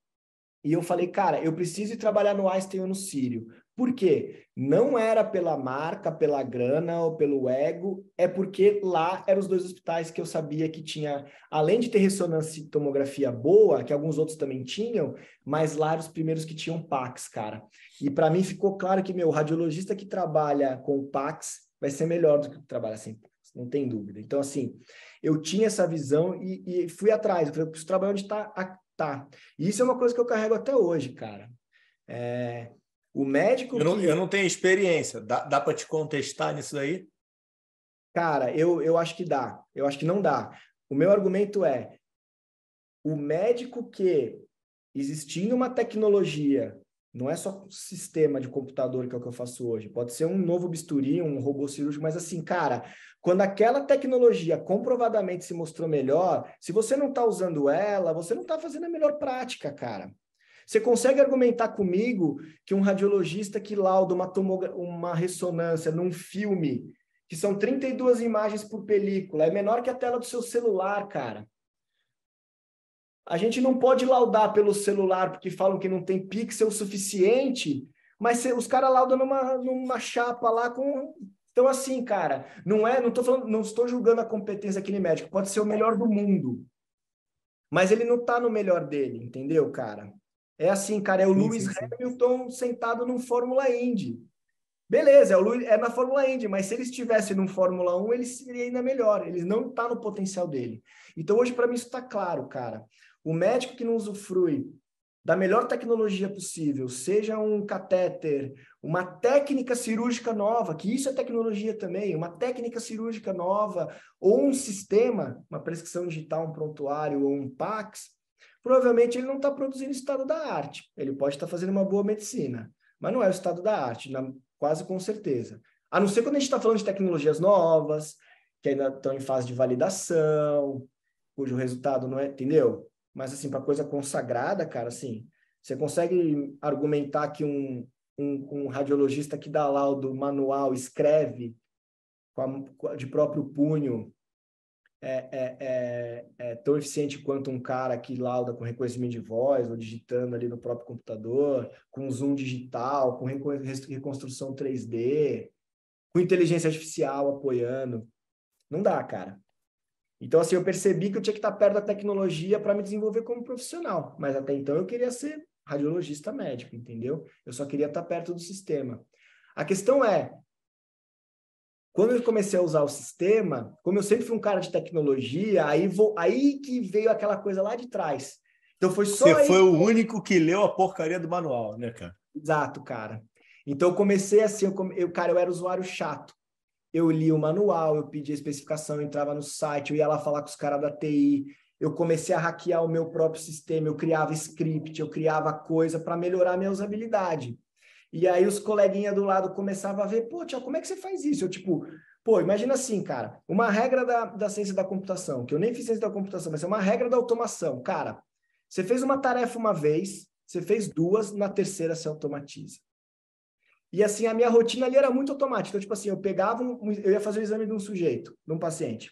e eu falei, cara, eu preciso ir trabalhar no Einstein ou no Sírio. Por quê? Não era pela marca, pela grana ou pelo ego, é porque lá eram os dois hospitais que eu sabia que tinha, além de ter ressonância e tomografia boa, que alguns outros também tinham, mas lá eram os primeiros que tinham Pax, cara. E para mim ficou claro que, meu, radiologista que trabalha com Pax vai ser melhor do que trabalha sem Pax, não tem dúvida. Então, assim, eu tinha essa visão e, e fui atrás. Eu falei, eu preciso trabalhar onde está. Tá. E isso é uma coisa que eu carrego até hoje, cara. É, o médico. Eu não, eu não tenho experiência. Dá, dá para te contestar nisso daí? Cara, eu, eu acho que dá. Eu acho que não dá. O meu argumento é: o médico que existindo uma tecnologia, não é só um sistema de computador que é o que eu faço hoje, pode ser um novo bisturi, um robô cirúrgico, mas assim, cara, quando aquela tecnologia comprovadamente se mostrou melhor, se você não está usando ela, você não está fazendo a melhor prática, cara. Você consegue argumentar comigo que um radiologista que lauda uma, uma ressonância num filme, que são 32 imagens por película, é menor que a tela do seu celular, cara. A gente não pode laudar pelo celular porque falam que não tem pixel suficiente, mas os caras laudam numa, numa chapa lá com. Então, assim, cara, não é, não falando, não estou julgando a competência daquele médico, pode ser o melhor do mundo. Mas ele não está no melhor dele, entendeu, cara? É assim, cara, é o sim, Lewis sim, Hamilton sim. sentado num Fórmula Indy. Beleza, é, o Lewis, é na Fórmula Indy, mas se ele estivesse no Fórmula 1, ele seria ainda melhor. Ele não está no potencial dele. Então, hoje, para mim, isso está claro, cara. O médico que não usufrui da melhor tecnologia possível, seja um catéter, uma técnica cirúrgica nova, que isso é tecnologia também, uma técnica cirúrgica nova, ou um sistema, uma prescrição digital, um prontuário ou um PAX, provavelmente ele não está produzindo estado da arte. Ele pode estar tá fazendo uma boa medicina, mas não é o estado da arte, na, quase com certeza. A não ser quando a gente está falando de tecnologias novas, que ainda estão em fase de validação, cujo resultado não é, entendeu? Mas assim, para coisa consagrada, cara, assim, você consegue argumentar que um, um, um radiologista que dá laudo manual escreve a, de próprio punho é, é, é, é, tão eficiente quanto um cara que lauda com reconhecimento de voz ou digitando ali no próprio computador, com zoom digital, com reconstrução 3D, com inteligência artificial apoiando. Não dá, cara. Então, assim, eu percebi que eu tinha que estar perto da tecnologia para me desenvolver como profissional. Mas até então eu queria ser radiologista médico, entendeu? Eu só queria estar perto do sistema. A questão é, quando eu comecei a usar o sistema, como eu sempre fui um cara de tecnologia, aí, vou, aí que veio aquela coisa lá de trás. Então foi só. Você aí... foi o único que leu a porcaria do manual, né, cara? Exato, cara. Então eu comecei assim, eu, eu, cara, eu era usuário chato. eu li o manual, eu pedi a especificação, eu entrava no site, eu ia lá falar com os caras da TI, eu comecei a hackear o meu próprio sistema, eu criava script, eu criava coisa para melhorar a minha usabilidade. E aí os coleguinhas do lado começavam a ver, pô, tia, como é que você faz isso? Eu, tipo, pô, imagina assim, cara, uma regra da, da ciência da computação, que eu nem fiz ciência da computação, mas é uma regra da automação. Cara, você fez uma tarefa uma vez, você fez duas, na terceira você automatiza. E assim, a minha rotina ali era muito automática. Então, tipo assim, eu pegava, um, eu ia fazer o exame de um sujeito, de um paciente.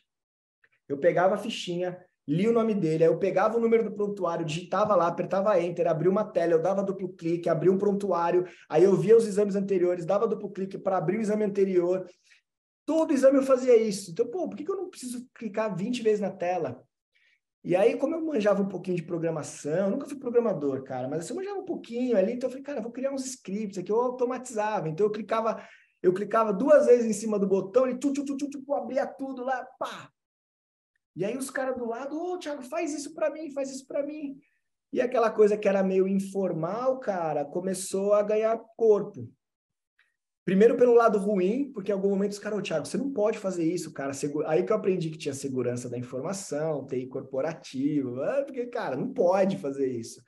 Eu pegava a fichinha, li o nome dele, aí eu pegava o número do prontuário, digitava lá, apertava Enter, abria uma tela, eu dava duplo clique, abria um prontuário, aí eu via os exames anteriores, dava duplo clique para abrir o exame anterior. Todo exame eu fazia isso. Então, pô, por que, que eu não preciso clicar 20 vezes na tela? E aí, como eu manjava um pouquinho de programação, nunca fui programador, cara, mas assim, eu manjava um pouquinho ali, então eu falei, cara, vou criar uns scripts aqui, eu automatizava. Então eu clicava, eu clicava duas vezes em cima do botão e tu, tu, tu, tu, tu, abria tudo lá, pá. E aí os caras do lado, ô, oh, Thiago, faz isso para mim, faz isso para mim. E aquela coisa que era meio informal, cara, começou a ganhar corpo. Primeiro pelo lado ruim, porque em algum momento os caras, oh, Thiago, você não pode fazer isso, cara. Aí que eu aprendi que tinha segurança da informação, TI corporativo, ah, porque, cara, não pode fazer isso.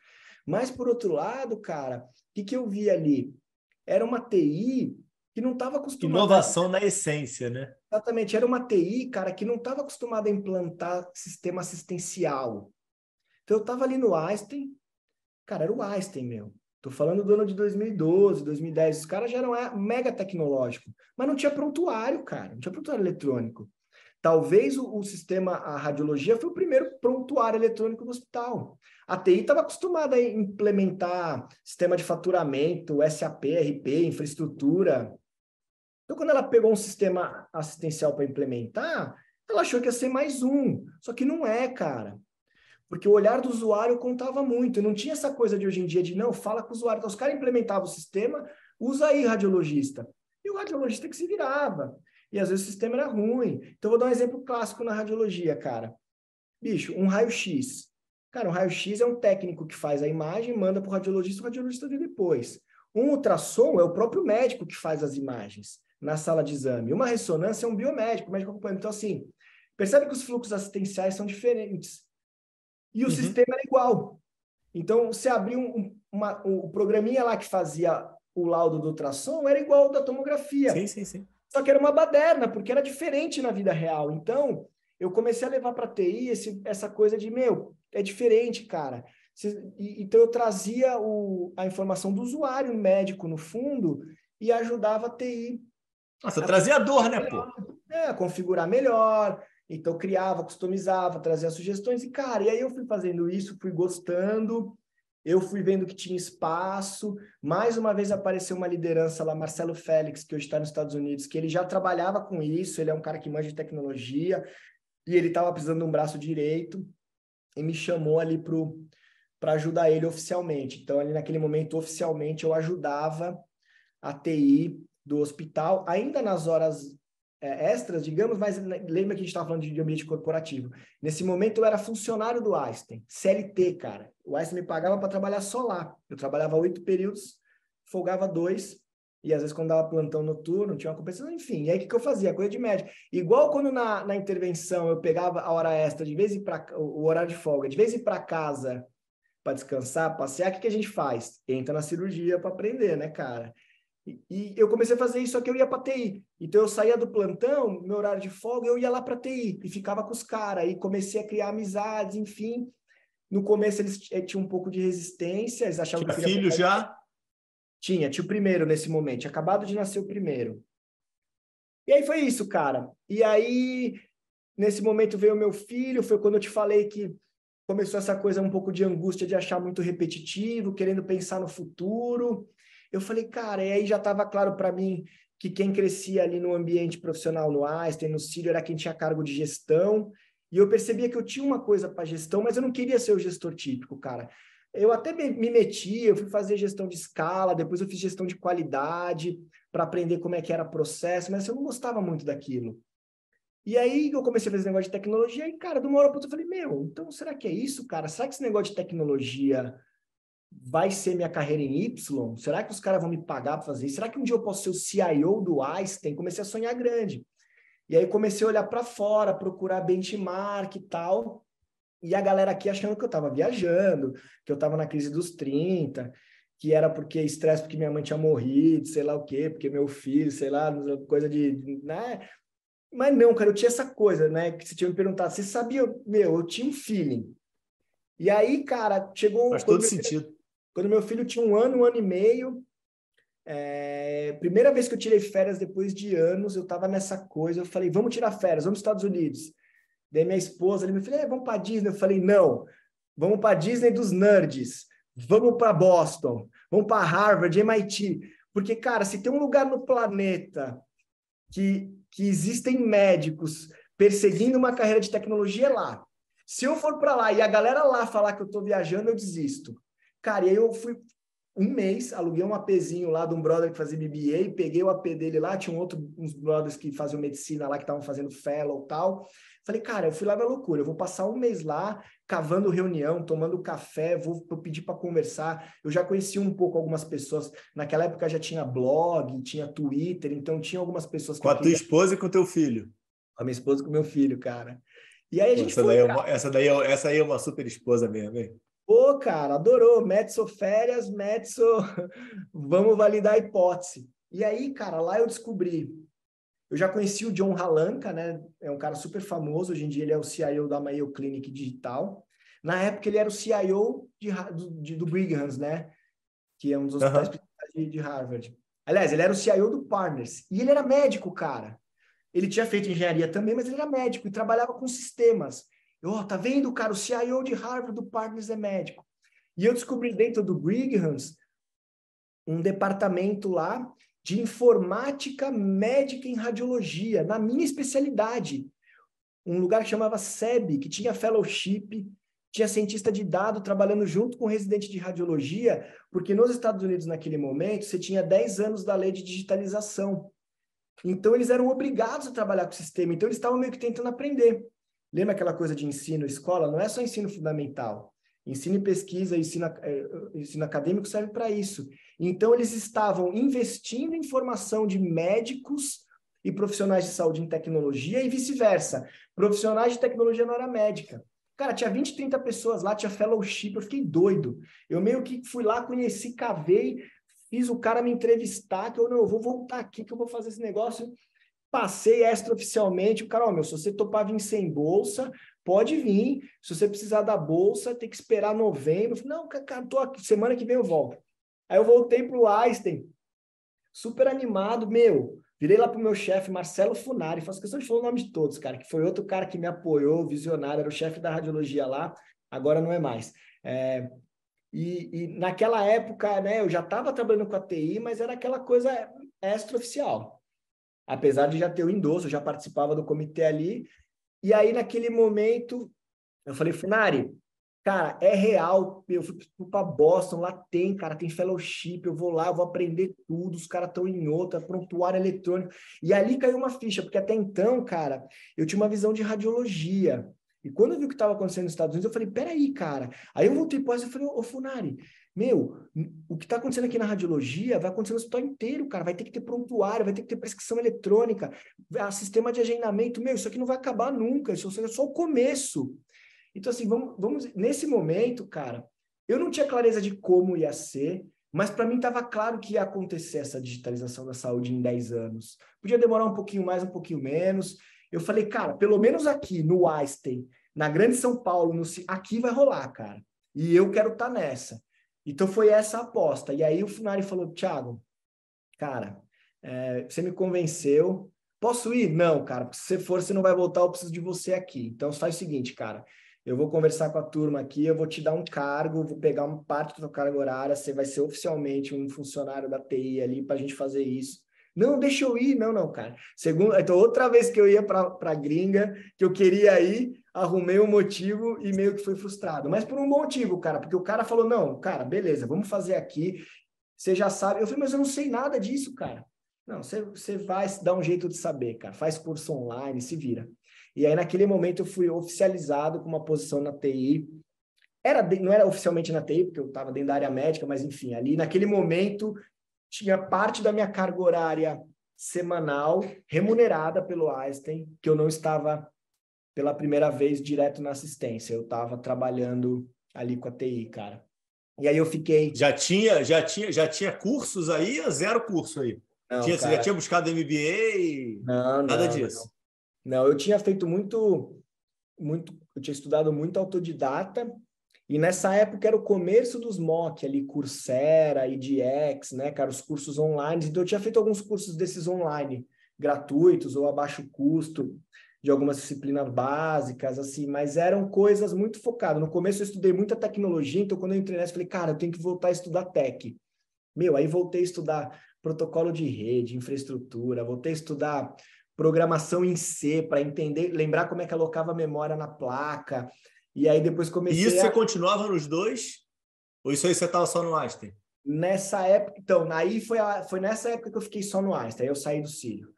Mas, por outro lado, cara, o que, que eu vi ali? Era uma TI que não estava acostumada... Inovação na essência, né? Exatamente. Era uma TI, cara, que não estava acostumada a implantar sistema assistencial. Então, eu estava ali no Einstein, cara, era o Einstein, meu. Tô falando do ano de 2012, 2010. Os caras já eram é, mega tecnológico, mas não tinha prontuário, cara. Não tinha prontuário eletrônico. Talvez o, o sistema, a radiologia, foi o primeiro prontuário eletrônico do hospital. A TI estava acostumada a implementar sistema de faturamento, SAP, RP, infraestrutura. Então, quando ela pegou um sistema assistencial para implementar, ela achou que ia ser mais um. Só que não é, cara. Porque o olhar do usuário contava muito. Não tinha essa coisa de hoje em dia de não, fala com o usuário. Então, os caras implementavam o sistema, usa aí radiologista. E o radiologista que se virava. E às vezes o sistema era ruim. Então, vou dar um exemplo clássico na radiologia, cara. Bicho, um raio-x. Cara, um raio-x é um técnico que faz a imagem, manda para o radiologista, o radiologista vê depois. Um ultrassom é o próprio médico que faz as imagens na sala de exame. Uma ressonância é um biomédico, médico acompanhando. Então, assim, percebe que os fluxos assistenciais são diferentes e o uhum. sistema era igual. Então, você abriu um, uma, um programinha lá que fazia o laudo do ultrassom, era igual ao da tomografia. Sim, sim, sim. Só que era uma baderna, porque era diferente na vida real. Então, eu comecei a levar para a TI esse, essa coisa de, meu, é diferente, cara. Então, eu trazia o, a informação do usuário médico no fundo e ajudava a TI. Nossa, trazia dor, né, pô? É, configurar melhor, então, criava, customizava, trazia sugestões. E, cara, e aí eu fui fazendo isso, fui gostando, eu fui vendo que tinha espaço. Mais uma vez apareceu uma liderança lá, Marcelo Félix, que hoje está nos Estados Unidos, que ele já trabalhava com isso, ele é um cara que manja de tecnologia, e ele estava precisando de um braço direito, e me chamou ali para ajudar ele oficialmente. Então, ali naquele momento, oficialmente, eu ajudava a TI do hospital, ainda nas horas é, extras, digamos, mas lembra que a gente estava falando de ambiente corporativo. Nesse momento eu era funcionário do Einstein, CLT, cara. O Einstein me pagava para trabalhar só lá. Eu trabalhava oito períodos, folgava dois, e às vezes quando dava plantão noturno, tinha uma compensação, enfim. E aí o que, que eu fazia? Coisa de médico. Igual quando na, na intervenção eu pegava a hora extra, de vez em o horário de folga, de vez em para casa para descansar, passear, o que, que a gente faz? Entra na cirurgia para aprender, né, cara? E, eu comecei a fazer isso, só que eu ia para TI. Então eu saía do plantão, meu horário de folga, eu ia lá para TI e ficava com os caras. E comecei a criar amizades, enfim. No começo eles eh, tinham um pouco de resistência, eles achavam tinha que filho já? Tinha, tinha o primeiro nesse momento, tinha acabado de nascer o primeiro. E aí foi isso, cara. E aí, nesse momento veio o meu filho, foi quando eu te falei que começou essa coisa um pouco de angústia de achar muito repetitivo, querendo pensar no futuro. Eu falei, cara, e aí já estava claro para mim que quem crescia ali no ambiente profissional no Einstein, no Círio, era quem tinha cargo de gestão. E eu percebia que eu tinha uma coisa para gestão, mas eu não queria ser o gestor típico, cara. Eu até me, me meti, eu fui fazer gestão de escala, depois eu fiz gestão de qualidade para aprender como é que era processo, mas eu não gostava muito daquilo. E aí eu comecei a fazer esse negócio de tecnologia e, cara, de uma hora para outra eu falei, meu, então será que é isso, cara? Será que esse negócio de tecnologia vai ser minha carreira em Y? Será que os caras vão me pagar para fazer isso? Será que um dia eu posso ser o CIO do Einstein? Comecei a sonhar grande. E aí comecei a olhar para fora, procurar benchmark e tal. E a galera aqui achando que eu estava viajando, que eu estava na crise dos 30, que era porque estresse porque minha mãe tinha morrido, sei lá o quê, porque meu filho, sei lá, coisa de, né? Mas não, cara, eu tinha essa coisa, né? Que você tinha me perguntado, você sabia, meu, eu tinha um feeling. E aí, cara, chegou. Faz todo sentido. Quando meu filho tinha um ano, um ano e meio, é, primeira vez que eu tirei férias depois de anos, eu tava nessa coisa, eu falei, vamos tirar férias, vamos para os Estados Unidos. Daí minha esposa, ele me falou, é, vamos para Disney. Eu falei, não, vamos para Disney dos nerds, vamos para Boston, vamos para Harvard, MIT. Porque, cara, se tem um lugar no planeta que, que existem médicos perseguindo uma carreira de tecnologia, é lá. Se eu for para lá e a galera lá falar que eu estou viajando, eu desisto. Cara, e aí eu fui um mês, aluguei um APzinho lá de um brother que fazia BBA, peguei o AP dele lá, tinha um outro, uns brothers que faziam medicina lá, que estavam fazendo fellow e tal. Falei, cara, eu fui lá na loucura, eu vou passar um mês lá, cavando reunião, tomando café, vou, vou pedir para conversar. Eu já conheci um pouco algumas pessoas, naquela época já tinha blog, tinha Twitter, então tinha algumas pessoas... Com a tua esposa e com o teu filho? Com a minha esposa e com o meu filho, cara. E aí a gente essa, foi, daí é uma, essa, daí é, essa aí é uma super esposa mesmo, hein? Pô, cara, adorou. Metso férias, Metso, vamos validar a hipótese. E aí, cara, lá eu descobri. Eu já conheci o John Halanka, né? É um cara super famoso. Hoje em dia ele é o CIO da Mayo Clinic Digital. Na época ele era o CIO de, de, do Brighams, né? Que é um dos hospitais de, de Harvard. Aliás, ele era o CIO do Partners. E ele era médico, cara. Ele tinha feito engenharia também, mas ele era médico e trabalhava com sistemas. Oh, tá vendo, cara? O CIO de Harvard do Partners é médico. E eu descobri dentro do Brighams um departamento lá de informática médica em radiologia, na minha especialidade. Um lugar que chamava SEB, que tinha fellowship, tinha cientista de dado trabalhando junto com residente de radiologia, porque nos Estados Unidos, naquele momento, você tinha 10 anos da lei de digitalização. Então, eles eram obrigados a trabalhar com o sistema. Então, eles estavam meio que tentando aprender. Lembra aquela coisa de ensino escola? Não é só ensino fundamental. Ensino e pesquisa, ensino, é, ensino acadêmico serve para isso. Então, eles estavam investindo em formação de médicos e profissionais de saúde em tecnologia e vice-versa. Profissionais de tecnologia na área médica. Cara, tinha 20, 30 pessoas lá, tinha fellowship, eu fiquei doido. Eu meio que fui lá, conheci, cavei, fiz o cara me entrevistar, que eu não, eu vou voltar aqui, que eu vou fazer esse negócio passei extraoficialmente, o cara, ó, meu, se você topar vir sem bolsa, pode vir. Se você precisar da bolsa, tem que esperar novembro. Não, cara, tô aqui, semana que vem eu volto. Aí eu voltei para o Einstein, super animado, meu. Virei lá pro meu chefe, Marcelo Funari, faço questão de falar o nome de todos, cara, que foi outro cara que me apoiou, visionário, era o chefe da radiologia lá, agora não é mais. É, e, e, naquela época, né, eu já estava trabalhando com a TI, mas era aquela coisa extraoficial apesar de já ter o endosso, já participava do comitê ali. E aí, naquele momento, eu falei, Funari, cara, é real. Eu fui para Boston, lá tem, cara, tem fellowship. Eu vou lá, eu vou aprender tudo. Os caras estão em outra, prontuário eletrônico. E ali caiu uma ficha, porque até então, cara, eu tinha uma visão de radiologia. E quando eu vi o que estava acontecendo nos Estados Unidos, eu falei, peraí, cara. Aí eu voltei para e falei, ô Funari, meu, o que está acontecendo aqui na radiologia vai acontecer no hospital inteiro, cara. Vai ter que ter prontuário, vai ter que ter prescrição eletrônica, sistema de agendamento. Meu, isso aqui não vai acabar nunca. Isso é só o começo. Então, assim, vamos, vamos nesse momento, cara, eu não tinha clareza de como ia ser, mas para mim estava claro que ia acontecer essa digitalização da saúde em 10 anos. Podia demorar um pouquinho mais, um pouquinho menos. Eu falei, cara, pelo menos aqui no Einstein, na Grande São Paulo, no, aqui vai rolar, cara. E eu quero estar tá nessa. Então foi essa aposta. E aí o Funari falou, Thiago, cara, é, você me convenceu. Posso ir? Não, cara, porque se você for, você não vai voltar, eu preciso de você aqui. Então faz o seguinte, cara. Eu vou conversar com a turma aqui, eu vou te dar um cargo, vou pegar uma parte da sua carga horária, você vai ser oficialmente um funcionário da TI ali para a gente fazer isso. Não, deixa eu ir. Não, não, cara. Segundo, então, outra vez que eu ia para a gringa, que eu queria ir, arrumei um motivo e meio que fui frustrado. Mas por um motivo, cara, porque o cara falou: não, cara, beleza, vamos fazer aqui. Você já sabe. Eu falei, mas eu não sei nada disso, cara. Não, você, você vai dar um jeito de saber, cara. Faz curso online, se vira. E aí, naquele momento, eu fui oficializado com uma posição na TI. Era, não era oficialmente na TI, porque eu estava dentro da área médica, mas enfim, ali naquele momento tinha parte da minha carga horária semanal remunerada pelo Einstein, que eu não estava pela primeira vez direto na assistência. Eu estava trabalhando ali com a TI, cara. E aí eu fiquei. Já tinha, já tinha, já tinha cursos aí, zero curso aí. Não, tinha, você já tinha buscado MBA e não, nada não, disso. Não. não, eu tinha feito muito, muito, eu tinha estudado muito autodidata e nessa época era o começo dos MOOC ali, Coursera, IDX, né, cara, os cursos online. Então eu tinha feito alguns cursos desses online, gratuitos ou a baixo custo, de algumas disciplinas básicas, assim, mas eram coisas muito focadas. No começo eu estudei muita tecnologia, então quando eu entrei nessa, eu falei, cara, eu tenho que voltar a estudar tech. Meu, aí voltei a estudar protocolo de rede, infraestrutura, voltei a estudar programação em C para entender, lembrar como é que alocava a memória na placa. E aí depois comecei. E isso a... você continuava nos dois? Ou isso aí você estava só no Einstein? Nessa época, então, aí foi, a, foi nessa época que eu fiquei só no Einstein, aí eu saí do Círio.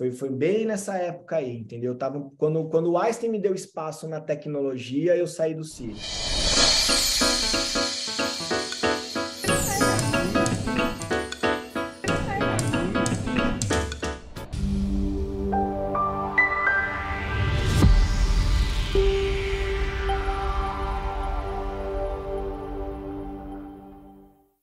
Foi, foi bem nessa época aí, entendeu? Eu tava, quando, quando o Einstein me deu espaço na tecnologia, eu saí do Círio.